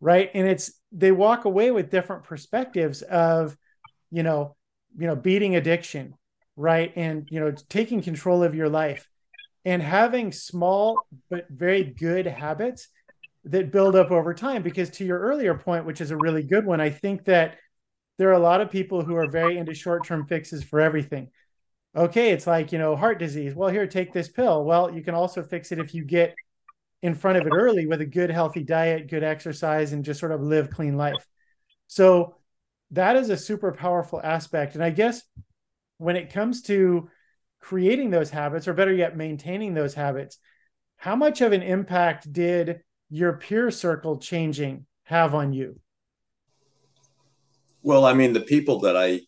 S1: right? And it's they walk away with different perspectives of, you know, you know beating addiction right? And you know taking control of your life and having small but very good habits that build up over time because to your earlier point which is a really good one i think that there are a lot of people who are very into short-term fixes for everything. Okay it's like you know heart disease. Well here take this pill. Well you can also fix it if you get in front of it early with a good healthy diet good exercise and just sort of live clean life. So that is a super powerful aspect. And i guess when it comes to creating those habits or better yet maintaining those habits how much of an impact did your peer circle changing have on you
S2: well i mean the people that i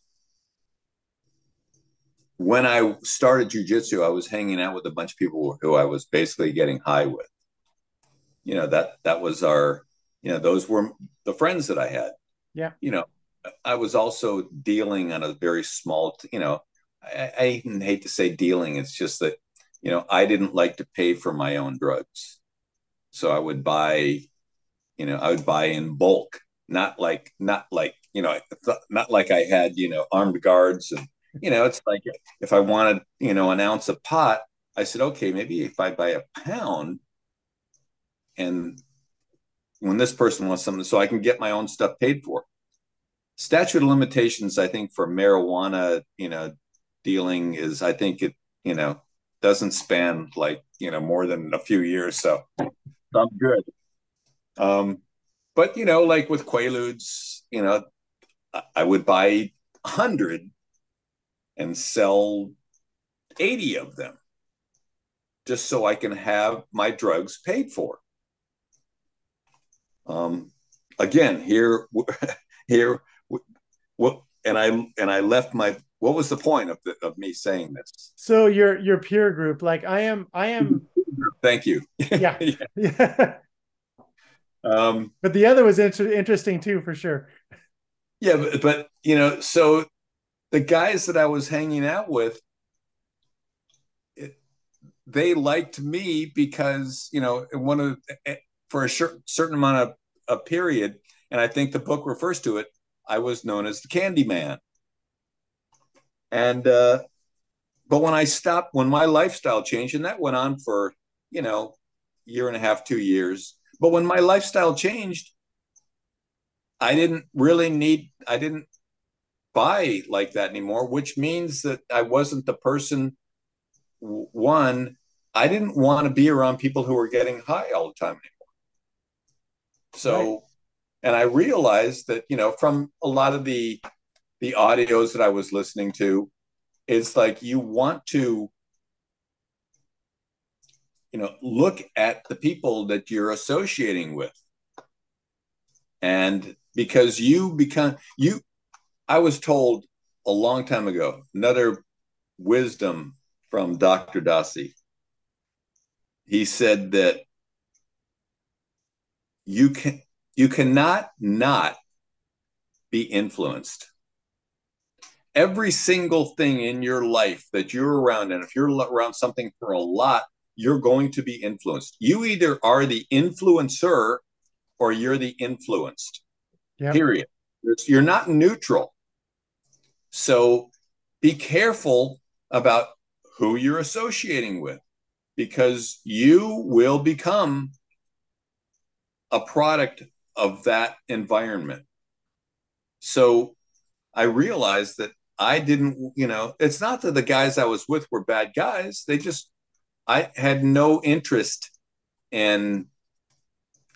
S2: when i started jujitsu i was hanging out with a bunch of people who i was basically getting high with you know that that was our you know those were the friends that i had
S1: yeah
S2: you know I was also dealing on a very small, you know, I, I even hate to say dealing. It's just that, you know, I didn't like to pay for my own drugs. So I would buy, you know, I would buy in bulk, not like, not like, you know, not like I had, you know, armed guards and, you know, it's like if I wanted, you know, an ounce of pot, I said, okay, maybe if I buy a pound and when this person wants something, so I can get my own stuff paid for statute of limitations, I think, for marijuana, you know, dealing is, I think it, you know, doesn't span like, you know, more than a few years. So I'm good. Um, but, you know, like with Quaaludes, you know, I would buy 100 and sell 80 of them just so I can have my drugs paid for. Um, again, here, here what and I and I left my what was the point of the, of me saying this?
S1: So your your peer group, like I am, I am.
S2: Thank you.
S1: Yeah. yeah. um, but the other was inter- interesting too, for sure.
S2: Yeah, but, but you know, so the guys that I was hanging out with, it, they liked me because you know one of eh, for a certain amount of a period, and I think the book refers to it I was known as the Candy Man. And uh, but when I stopped, when my lifestyle changed, and that went on for you know year and a half, two years. But when my lifestyle changed, I didn't really need. I didn't buy like that anymore, which means that I wasn't the person. One, I didn't want to be around people who were getting high all the time anymore. So. Right and I realized that you know from a lot of the the audios that I was listening to, it's like you want to you know look at the people that you're associating with and because you become you i was told a long time ago another wisdom from dr Dossi. he said that you can you cannot not be influenced. Every single thing in your life that you're around, and if you're around something for a lot, you're going to be influenced. You either are the influencer or you're the influenced. Yep. Period. You're not neutral. So be careful about who you're associating with because you will become a product of that environment. So I realized that I didn't, you know, it's not that the guys I was with were bad guys. They just, I had no interest in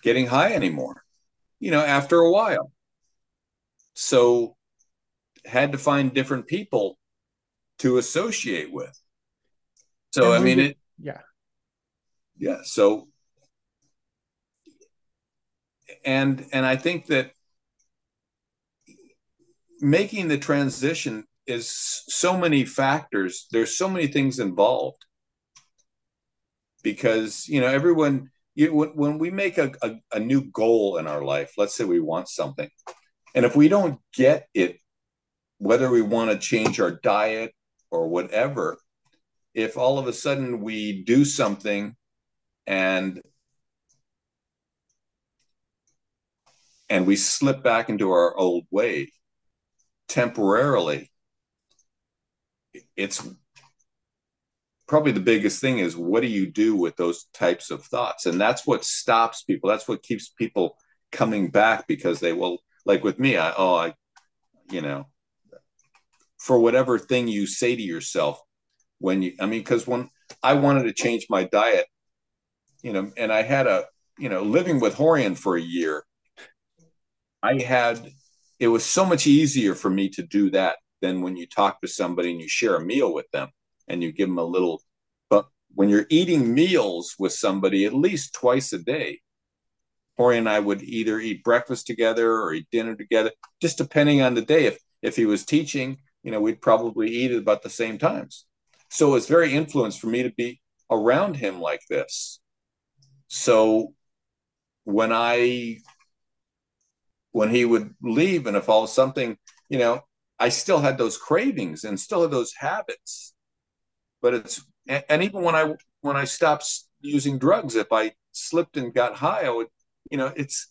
S2: getting high anymore, you know, after a while. So had to find different people to associate with. So, I mean, it,
S1: yeah.
S2: Yeah. So and and I think that making the transition is so many factors. There's so many things involved because you know everyone. You, when, we make a, a, a new goal in our life, let's say we want something, and if we don't get it, whether we want to change our diet or whatever, if all of a sudden we do something and and we slip back into our old way temporarily it's probably the biggest thing is what do you do with those types of thoughts? And that's what stops people. That's what keeps people coming back because they will like with me i oh i you know for whatever thing you say to yourself when you i mean because when i wanted to change my diet you know and i had a you know living with Rorion for a year i had it was so much easier for me to do that than when you talk to somebody and you share a meal with them and you give them a little but when you're eating meals with somebody at least twice a day Hori and I would either eat breakfast together or eat dinner together, just depending on the day. If if he was teaching, you know, we'd probably eat at about the same times. So it's very influenced for me to be around him like this. So when I when he would leave and if all something, you know, I still had those cravings and still had those habits. But it's and even when I when I stopped using drugs, if I slipped and got high, I would you know, it's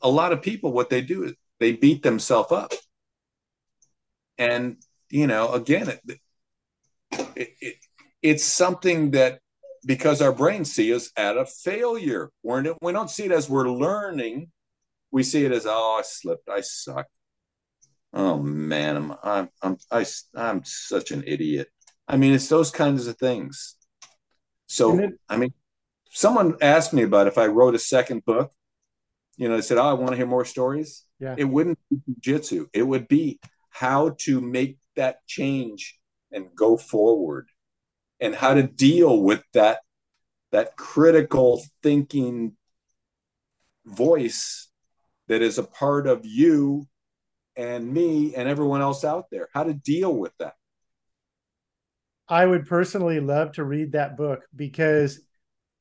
S2: a lot of people, what they do is they beat themselves up. And, you know, again, it, it, it, it's something that because our brains see us at a failure. We're, we don't see it as we're learning. We see it as, oh, I slipped, I suck. Oh man, I'm I'm I'm I, I'm such an idiot. I mean, it's those kinds of things. So I mean, someone asked me about if I wrote a second book, you know, they said, Oh, I want to hear more stories.
S1: Yeah.
S2: It wouldn't be jitsu. It would be how to make that change and go forward and how to deal with that that critical thinking voice that is a part of you and me and everyone else out there how to deal with that
S1: i would personally love to read that book because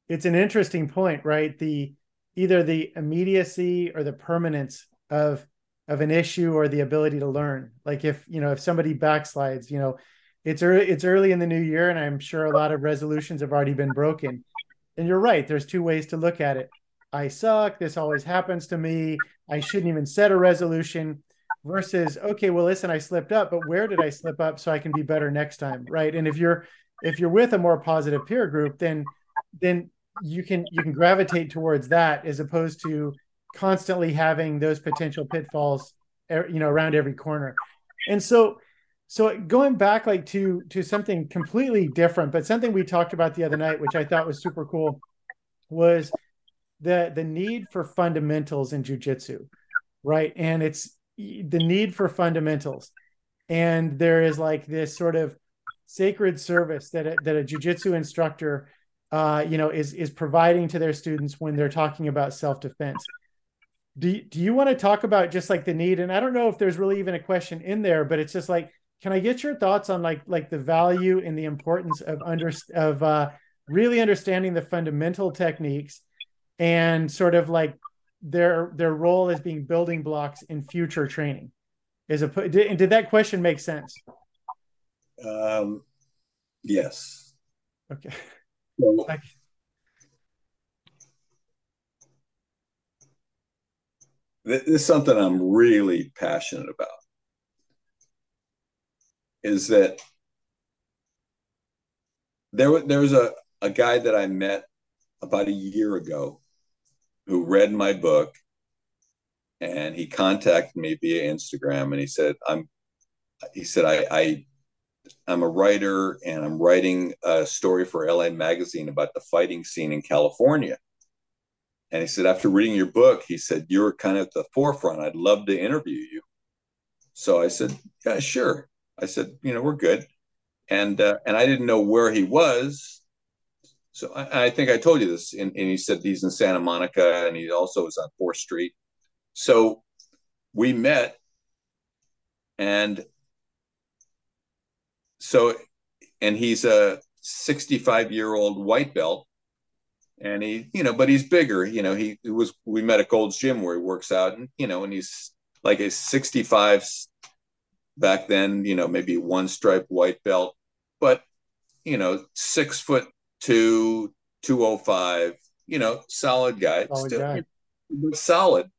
S1: it's an interesting point, right? The either the immediacy or the permanence of of an issue or the ability to learn. Like if you know if somebody backslides, you know, it's early it's early in the new year, and I'm sure a lot of resolutions have already been broken. And you're right. There's two ways to look at it. I suck. This always happens to me. I shouldn't even set a resolution. Versus, okay, well, listen, I slipped up, but where did I slip up so I can be better next time, right? And if you're if you're with a more positive peer group, then then you can you can gravitate towards that as opposed to constantly having those potential pitfalls er, you know around every corner and so so going back like to to something completely different but something we talked about the other night which i thought was super cool was the the need for fundamentals in jujitsu right and it's the need for fundamentals and there is like this sort of sacred service that a, that a jujitsu instructor uh, you know, is is providing to their students when they're talking about self defense. Do do you want to talk about just like the need? And I don't know if there's really even a question in there, but it's just like, can I get your thoughts on like like the value and the importance of under of uh, really understanding the fundamental techniques and sort of like their their role as being building blocks in future training? Is a did, did that question make sense?
S2: Um, yes.
S1: Okay.
S2: So, this is something I'm really passionate about. Is that there, there was a, a guy that I met about a year ago who read my book and he contacted me via Instagram and he said, I'm he said, I, I I'm a writer and I'm writing a story for LA Magazine about the fighting scene in California. And he said, after reading your book, he said, You're kind of at the forefront. I'd love to interview you. So I said, Yeah, sure. I said, You know, we're good. And uh, and I didn't know where he was. So I, I think I told you this. And, and he said he's in Santa Monica and he also is on 4th Street. So we met and so and he's a 65 year old white belt and he you know but he's bigger you know he, he was we met at gold's gym where he works out and you know and he's like a 65 back then you know maybe one stripe white belt but you know six foot two 205 you know solid guy solid still guy. solid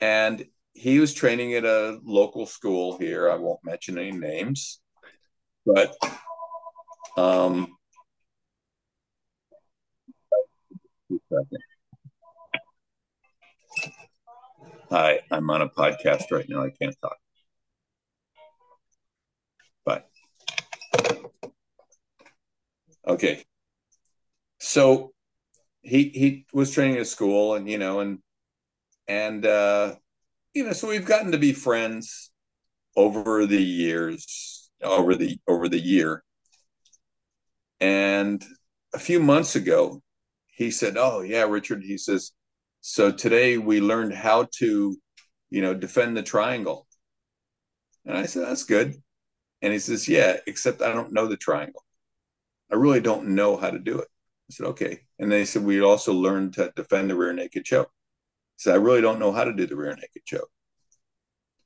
S2: and he was training at a local school here i won't mention any names but um, Hi, I'm on a podcast right now. I can't talk. Okay. So he he was training at school and you know and and uh you know so we've gotten to be friends over the years over the over the year. And a few months ago he said oh yeah richard he says so today we learned how to you know defend the triangle. And i said that's good. And he says yeah except i don't know the triangle i really don't know how to do it i said okay and they said we also learned to defend the rear naked choke so I really don't know how to do the rear naked choke.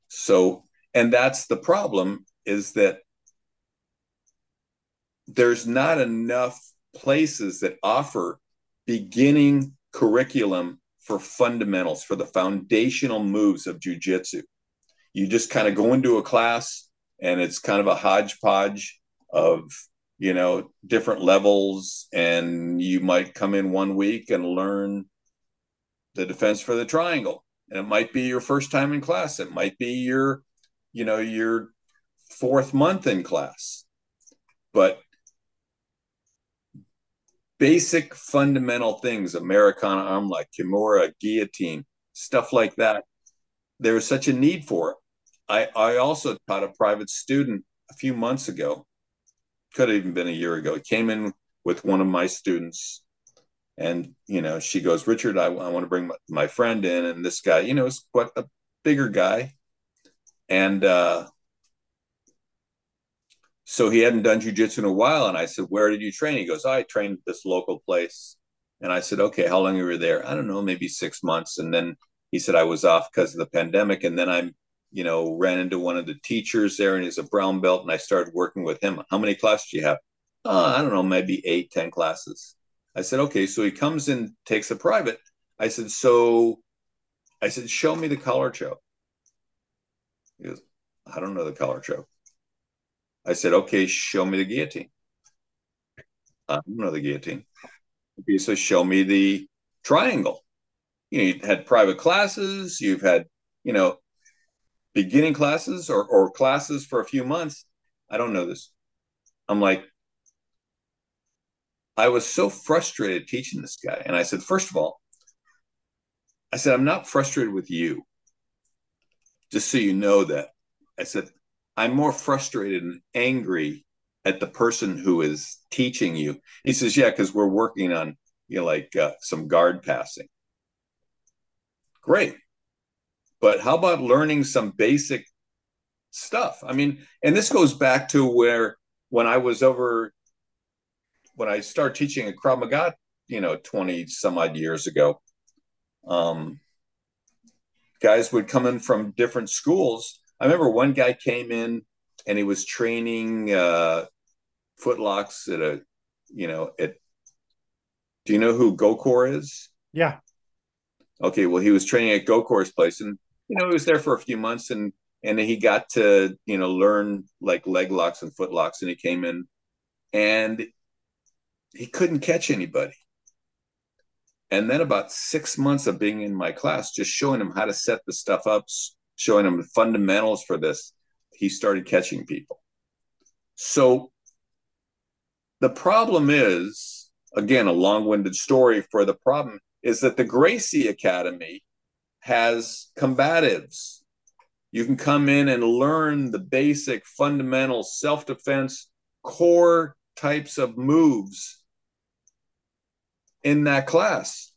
S2: So, and that's the problem is that there's not enough places that offer beginning curriculum for fundamentals, for the foundational moves of jujitsu. You just kind of go into a class and it's kind of a hodgepodge of, you know, different levels. And you might come in one week and learn the defense for the triangle. And it might be your first time in class. It might be your, you know, your fourth month in class. But basic fundamental things, Americana arm like Kimura, guillotine, stuff like that, there is such a need for it. I, I also taught a private student a few months ago, could have even been a year ago. He came in with one of my students and you know she goes richard i, I want to bring my, my, friend in. And this guy you know is quite a bigger guy. And uh so he hadn't done jujitsu in a while. And i said where did you train? He goes oh, i trained at this local place. And i said okay how long you were there? I don't know maybe six months. And then he said i was off because of the pandemic. And then i'm you know ran into one of the teachers there and he's a brown belt and i started working with him how many classes do you have uh, i don't know maybe eight ten classes I said, okay. So he comes in, takes a private. I said, so I said, show me the collar choke. He goes, I don't know the collar choke. I said, okay, show me the guillotine. I don't know the guillotine. Okay, so show me the triangle. You know, you had private classes, you've had, you know, beginning classes or, or classes for a few months. I don't know this. I'm like, I was so frustrated teaching this guy. And I said, first of all, I said, I'm not frustrated with you. Just so you know that. I said, I'm more frustrated and angry at the person who is teaching you. He says, Yeah, because we're working on, you know, like uh, some guard passing. Great. But how about learning some basic stuff? I mean, and this goes back to where when I was over when I started teaching at Krav Maga, you know, 20 some odd years ago, um, guys would come in from different schools. I remember one guy came in and he was training uh, footlocks at a, you know, at, do you know who Gokor is?
S1: Yeah.
S2: Okay. Well, he was training at Gokor's place and, you know, he was there for a few months and, and he got to, you know, learn like leg locks and foot locks and he came in and he couldn't catch anybody. And then about six months of being in my class, just showing him how to set the stuff up, showing him the fundamentals for this, he started catching people. So the problem is, again, a long winded story for the problem is that the Gracie Academy has combatives. You can come in and learn the basic fundamental self defense core types of moves in that class.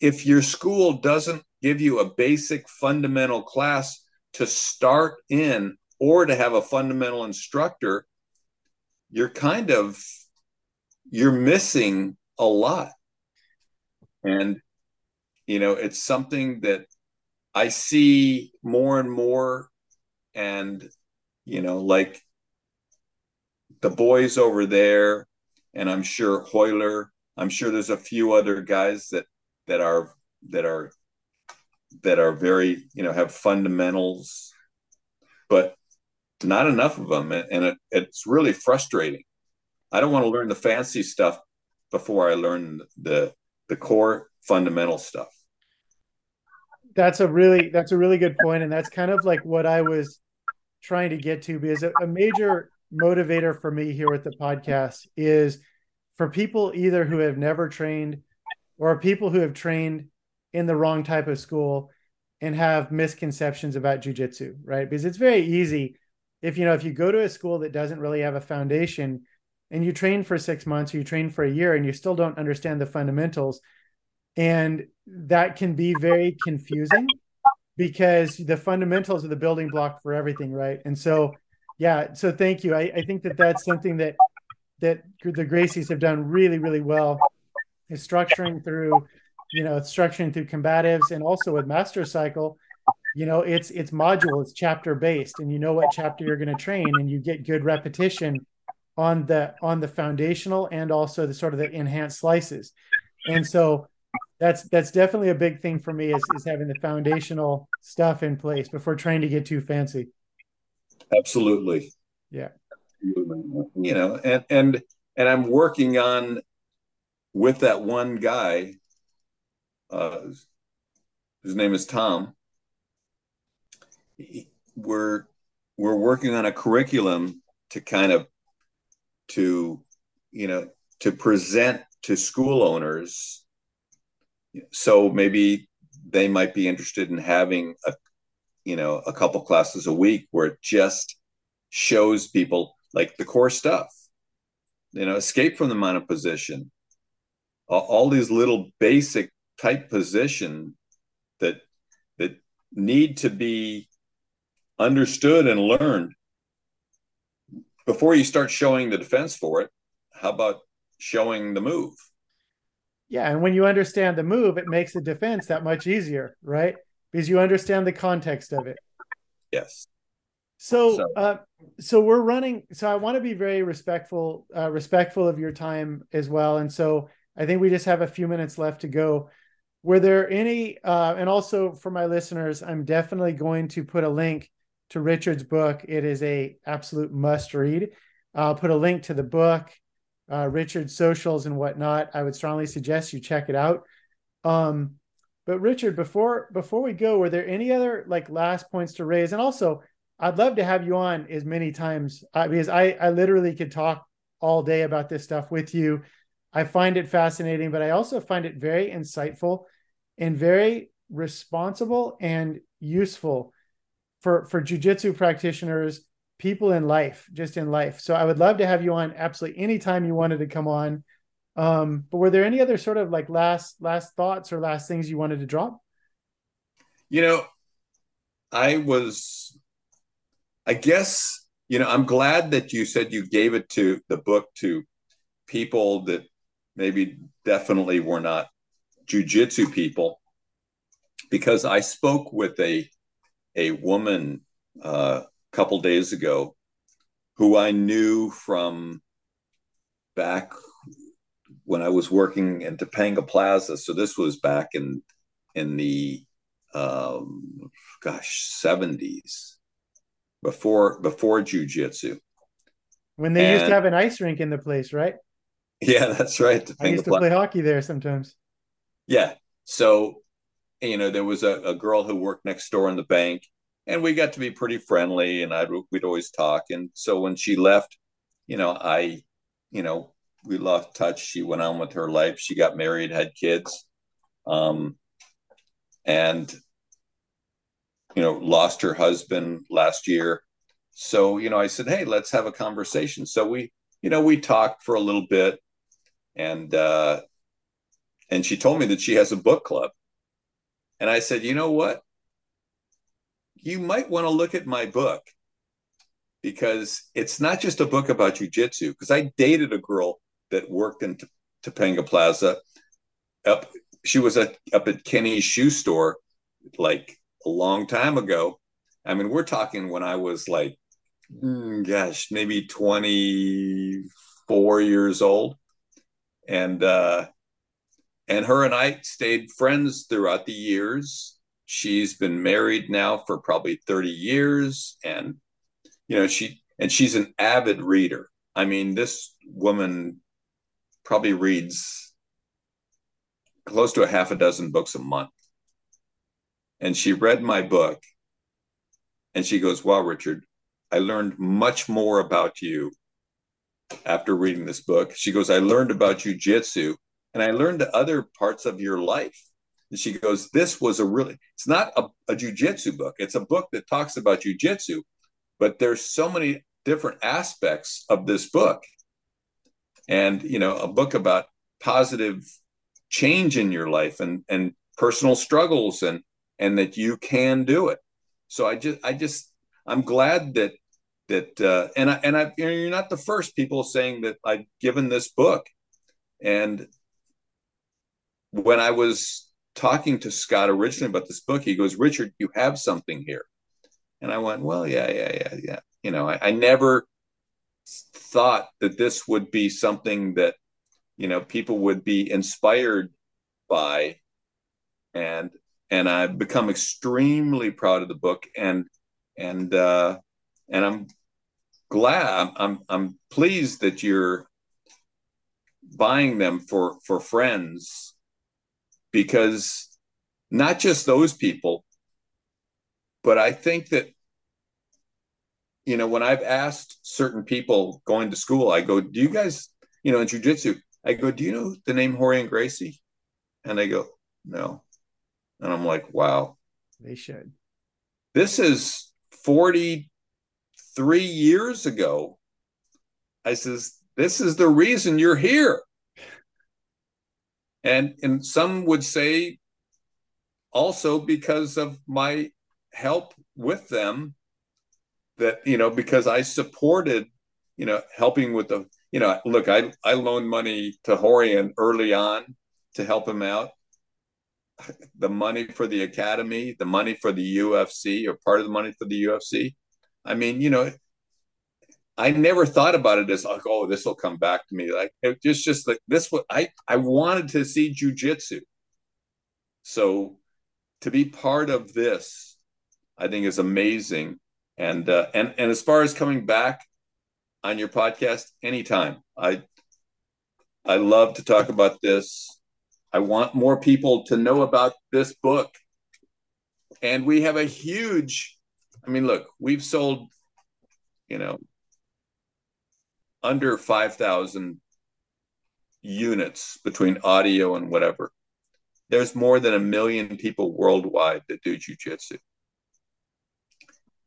S2: If your school doesn't give you a basic fundamental class to start in or to have a fundamental instructor, you're kind of you're missing a lot. And you know, it's something that I see more and more and you know, like the boys over there and I'm sure Royler I'm sure there's a few other guys that that are that are that are very you know have fundamentals, but not enough of them, and it, it's really frustrating. I don't want to learn the fancy stuff before I learn the the core fundamental stuff.
S1: That's a really that's a really good point, and that's kind of like what I was trying to get to because a, a major motivator for me here with the podcast is for people either who have never trained or people who have trained in the wrong type of school and have misconceptions about jujitsu, right? Because it's very easy if you know if you go to a school that doesn't really have a foundation and you train for six months or you train for a year and you still don't understand the fundamentals and that can be very confusing because the fundamentals are the building block for everything right? And so yeah so thank you. I, I think that that's something that that the gracies have done really really well is structuring through you know structuring through combatives and also with master cycle you know it's it's module it's chapter based and you know what chapter you're going to train and you get good repetition on the on the foundational and also the sort of the enhanced slices. And so that's that's definitely a big thing for me is, is having the foundational stuff in place before trying to get too fancy.
S2: Absolutely.
S1: Yeah.
S2: You know and and and i'm working on with that one guy uh his name is tom. We're we're working on a curriculum to kind of to you know to present to school owners so maybe they might be interested in having a you know a couple classes a week where it just shows people like the core stuff. You know escape from the mount position. All, all these little basic type position that that need to be understood and learned before you start showing the defense for it, how about showing the move?
S1: Yeah, and when you understand the move, it makes the defense that much easier, right? Because you understand the context of it.
S2: Yes.
S1: So, so, uh, so we're running. So I want to be very respectful, uh, respectful of your time as well. And so I think we just have a few minutes left to go. Were there any? Uh, and also for my listeners, I'm definitely going to put a link to Richard's book. It is a absolute must read. I'll put a link to the book, uh, Richard's socials and whatnot. I would strongly suggest you check it out. Um, but Richard, before before we go, were there any other like last points to raise? And also, I'd love to have you on as many times uh, because I I literally could talk all day about this stuff with you. I find it fascinating, but I also find it very insightful and very responsible and useful for for jujitsu practitioners, people in life, just in life. So I would love to have you on absolutely anytime you wanted to come on. Um, but were there any other sort of like last last thoughts or last things you wanted to drop?
S2: You know, I was, I guess, you know, I'm glad that you said you gave it to the book to people that maybe definitely were not jujitsu people, because I spoke with a a woman uh, couple days ago who I knew from back when I was working in Topanga Plaza. So this was back in in the um, gosh seventies before before jujitsu.
S1: When they and, used to have an ice rink in the place, right?
S2: Yeah, that's right.
S1: Topanga I used to Plaza. play hockey there sometimes.
S2: Yeah. So you know, there was a, a girl who worked next door in the bank, and we got to be pretty friendly, and I'd we'd always talk. And so when she left, you know, I, you know, we lost touch. She went on with her life. She got married, had kids, um, and you know, lost her husband last year. So you know, I said, hey, let's have a conversation. So we, you know, we talked for a little bit, and uh, and she told me that she has a book club and I said, you know what? You might want to look at my book because it's not just a book about jujitsu. Because I dated a girl that worked in T- Topanga Plaza. Up, she was a, up at Kenny's shoe store like a long time ago. I mean, we're talking when I was like, mm, gosh, maybe 24 years old. And uh, and her and I stayed friends throughout the years. She's been married now for probably 30 years. And, you know, she and she's an avid reader. I mean, this woman probably reads close to a half a dozen books a month. And she read my book and she goes, Wow, Richard, I learned much more about you after reading this book. She goes, I learned about jujitsu and I learned other parts of your life. And she goes, This was a really, it's not a, a jujitsu book. It's a book that talks about jujitsu, but there's so many different aspects of this book. And, you know, a book about positive change in your life and, and personal struggles and, and that you can do it. So I just, I just, I'm glad that, that, uh, and I, and I, you know, you're not the first people saying that I've given this book. And when I was talking to Scott originally about this book, he goes, Richard, you have something here. And I went, well, yeah, yeah, yeah, yeah. You know, I, I never thought that this would be something that, you know, people would be inspired by. And, and I've become extremely proud of the book and, and, uh, and I'm glad, I'm, I'm, I'm pleased that you're buying them for, for friends because not just those people, but I think that, you know, when I've asked certain people going to school, I go, do you guys, you know, in jujitsu, I go, do you know the name Rorion Gracie? And they go, no. And I'm like, wow.
S1: They should.
S2: This is 43 years ago. I says, this is the reason you're here and and some would say also because of my help with them that you know because i supported you know helping with the you know look i i loaned money to Rorion early on to help him out. The money for the academy the money for the ufc or part of the money for the ufc i mean you know I never thought about it as like, oh, this will come back to me. Like it just just like this what I I wanted to see jujitsu. So to be part of this, I think is amazing. And uh, and and as far as coming back on your podcast, anytime. I I love to talk about this. I want more people to know about this book. And we have a huge, I mean, look, we've sold, you know, under 5,000 units between audio and whatever. There's more than a million people worldwide that do jujitsu.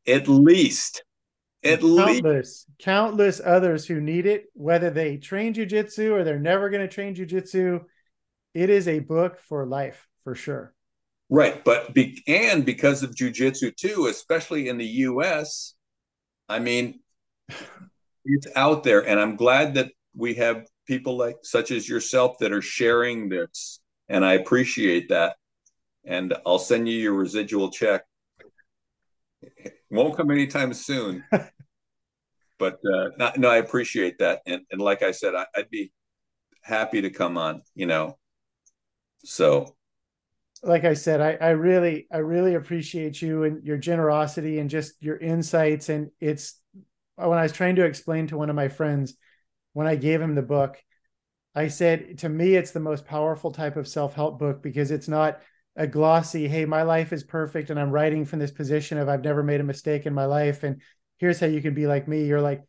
S2: At least, at
S1: countless,
S2: least.
S1: countless others who need it, whether they train jujitsu or they're never going to train jujitsu. It is a book for life, for sure.
S2: Right, but be, and because of jujitsu too, especially in the U.S. I mean, it's out there, and I'm glad that we have people like such as yourself that are sharing this, and I appreciate that. And I'll send you your residual check. It won't come anytime soon, but uh, not, no, I appreciate that. And and like I said, I, I'd be happy to come on. You know, so
S1: like I said, I, I really, I really appreciate you and your generosity and just your insights. And it's when I was trying to explain to one of my friends when I gave him the book, I said, to me, it's the most powerful type of self help book because it's not a glossy, hey, my life is perfect and I'm writing from this position of I've never made a mistake in my life. And here's how you can be like me. You're like,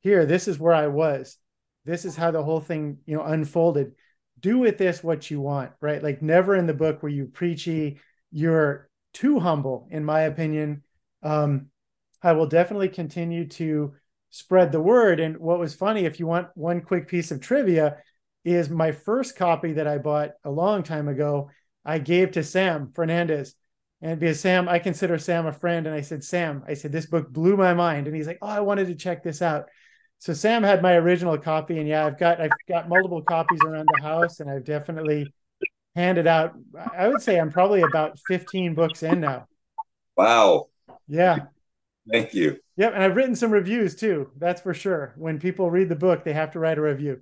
S1: here, this is where I was. This is how the whole thing, you know, unfolded. Do with this what you want, right? Like never in the book where you preachy. You're too humble, in my opinion. Um, I will definitely continue to spread the word. And what was funny, if you want one quick piece of trivia, is my first copy that I bought a long time ago, I gave to Sam Fernandez. And because Sam, I consider Sam a friend. And I said, Sam, I said, this book blew my mind. And he's like, Oh, I wanted to check this out. So Sam had my original copy. And yeah, I've got I've got multiple copies around the house, and I've definitely handed out. I would say I'm probably about 15 books in now.
S2: Wow.
S1: Yeah.
S2: Thank you.
S1: Yep, and I've written some reviews too. That's for sure. When people read the book, they have to write a review.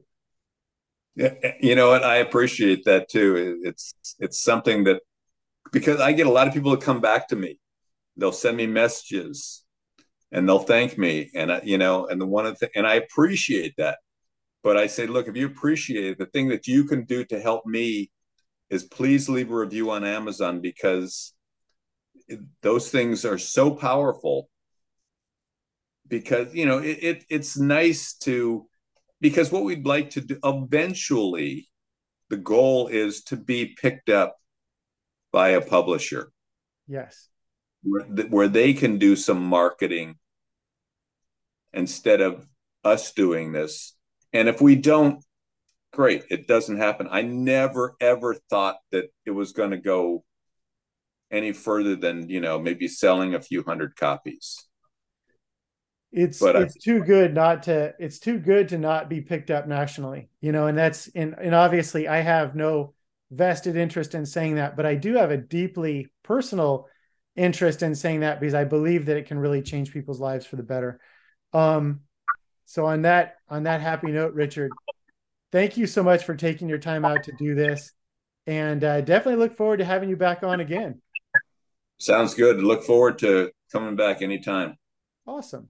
S2: Yeah, you know what? I appreciate that too. It's it's something that because I get a lot of people to come back to me. They'll send me messages, and they'll thank me and you know and the one of the and i appreciate that but i say look if you appreciate it the thing that you can do to help me is please leave a review on amazon because those things are so powerful because you know it, it it's nice to because what we'd like to do eventually the goal is to be picked up by a publisher
S1: yes
S2: where, where they can do some marketing instead of us doing this. And if we don't, great, it doesn't happen. I never ever thought that it was going to go any further than, you know, maybe selling a few hundred copies.
S1: It's but it's I, too good not to it's too good to not be picked up nationally, you know, and that's and, and obviously I have no vested interest in saying that, but I do have a deeply personal interest in saying that because I believe that it can really change people's lives for the better. Um, so on that on that happy note, Richard, thank you so much for taking your time out to do this, and uh, definitely look forward to having you back on again.
S2: Sounds good. Look forward to coming back anytime.
S1: Awesome.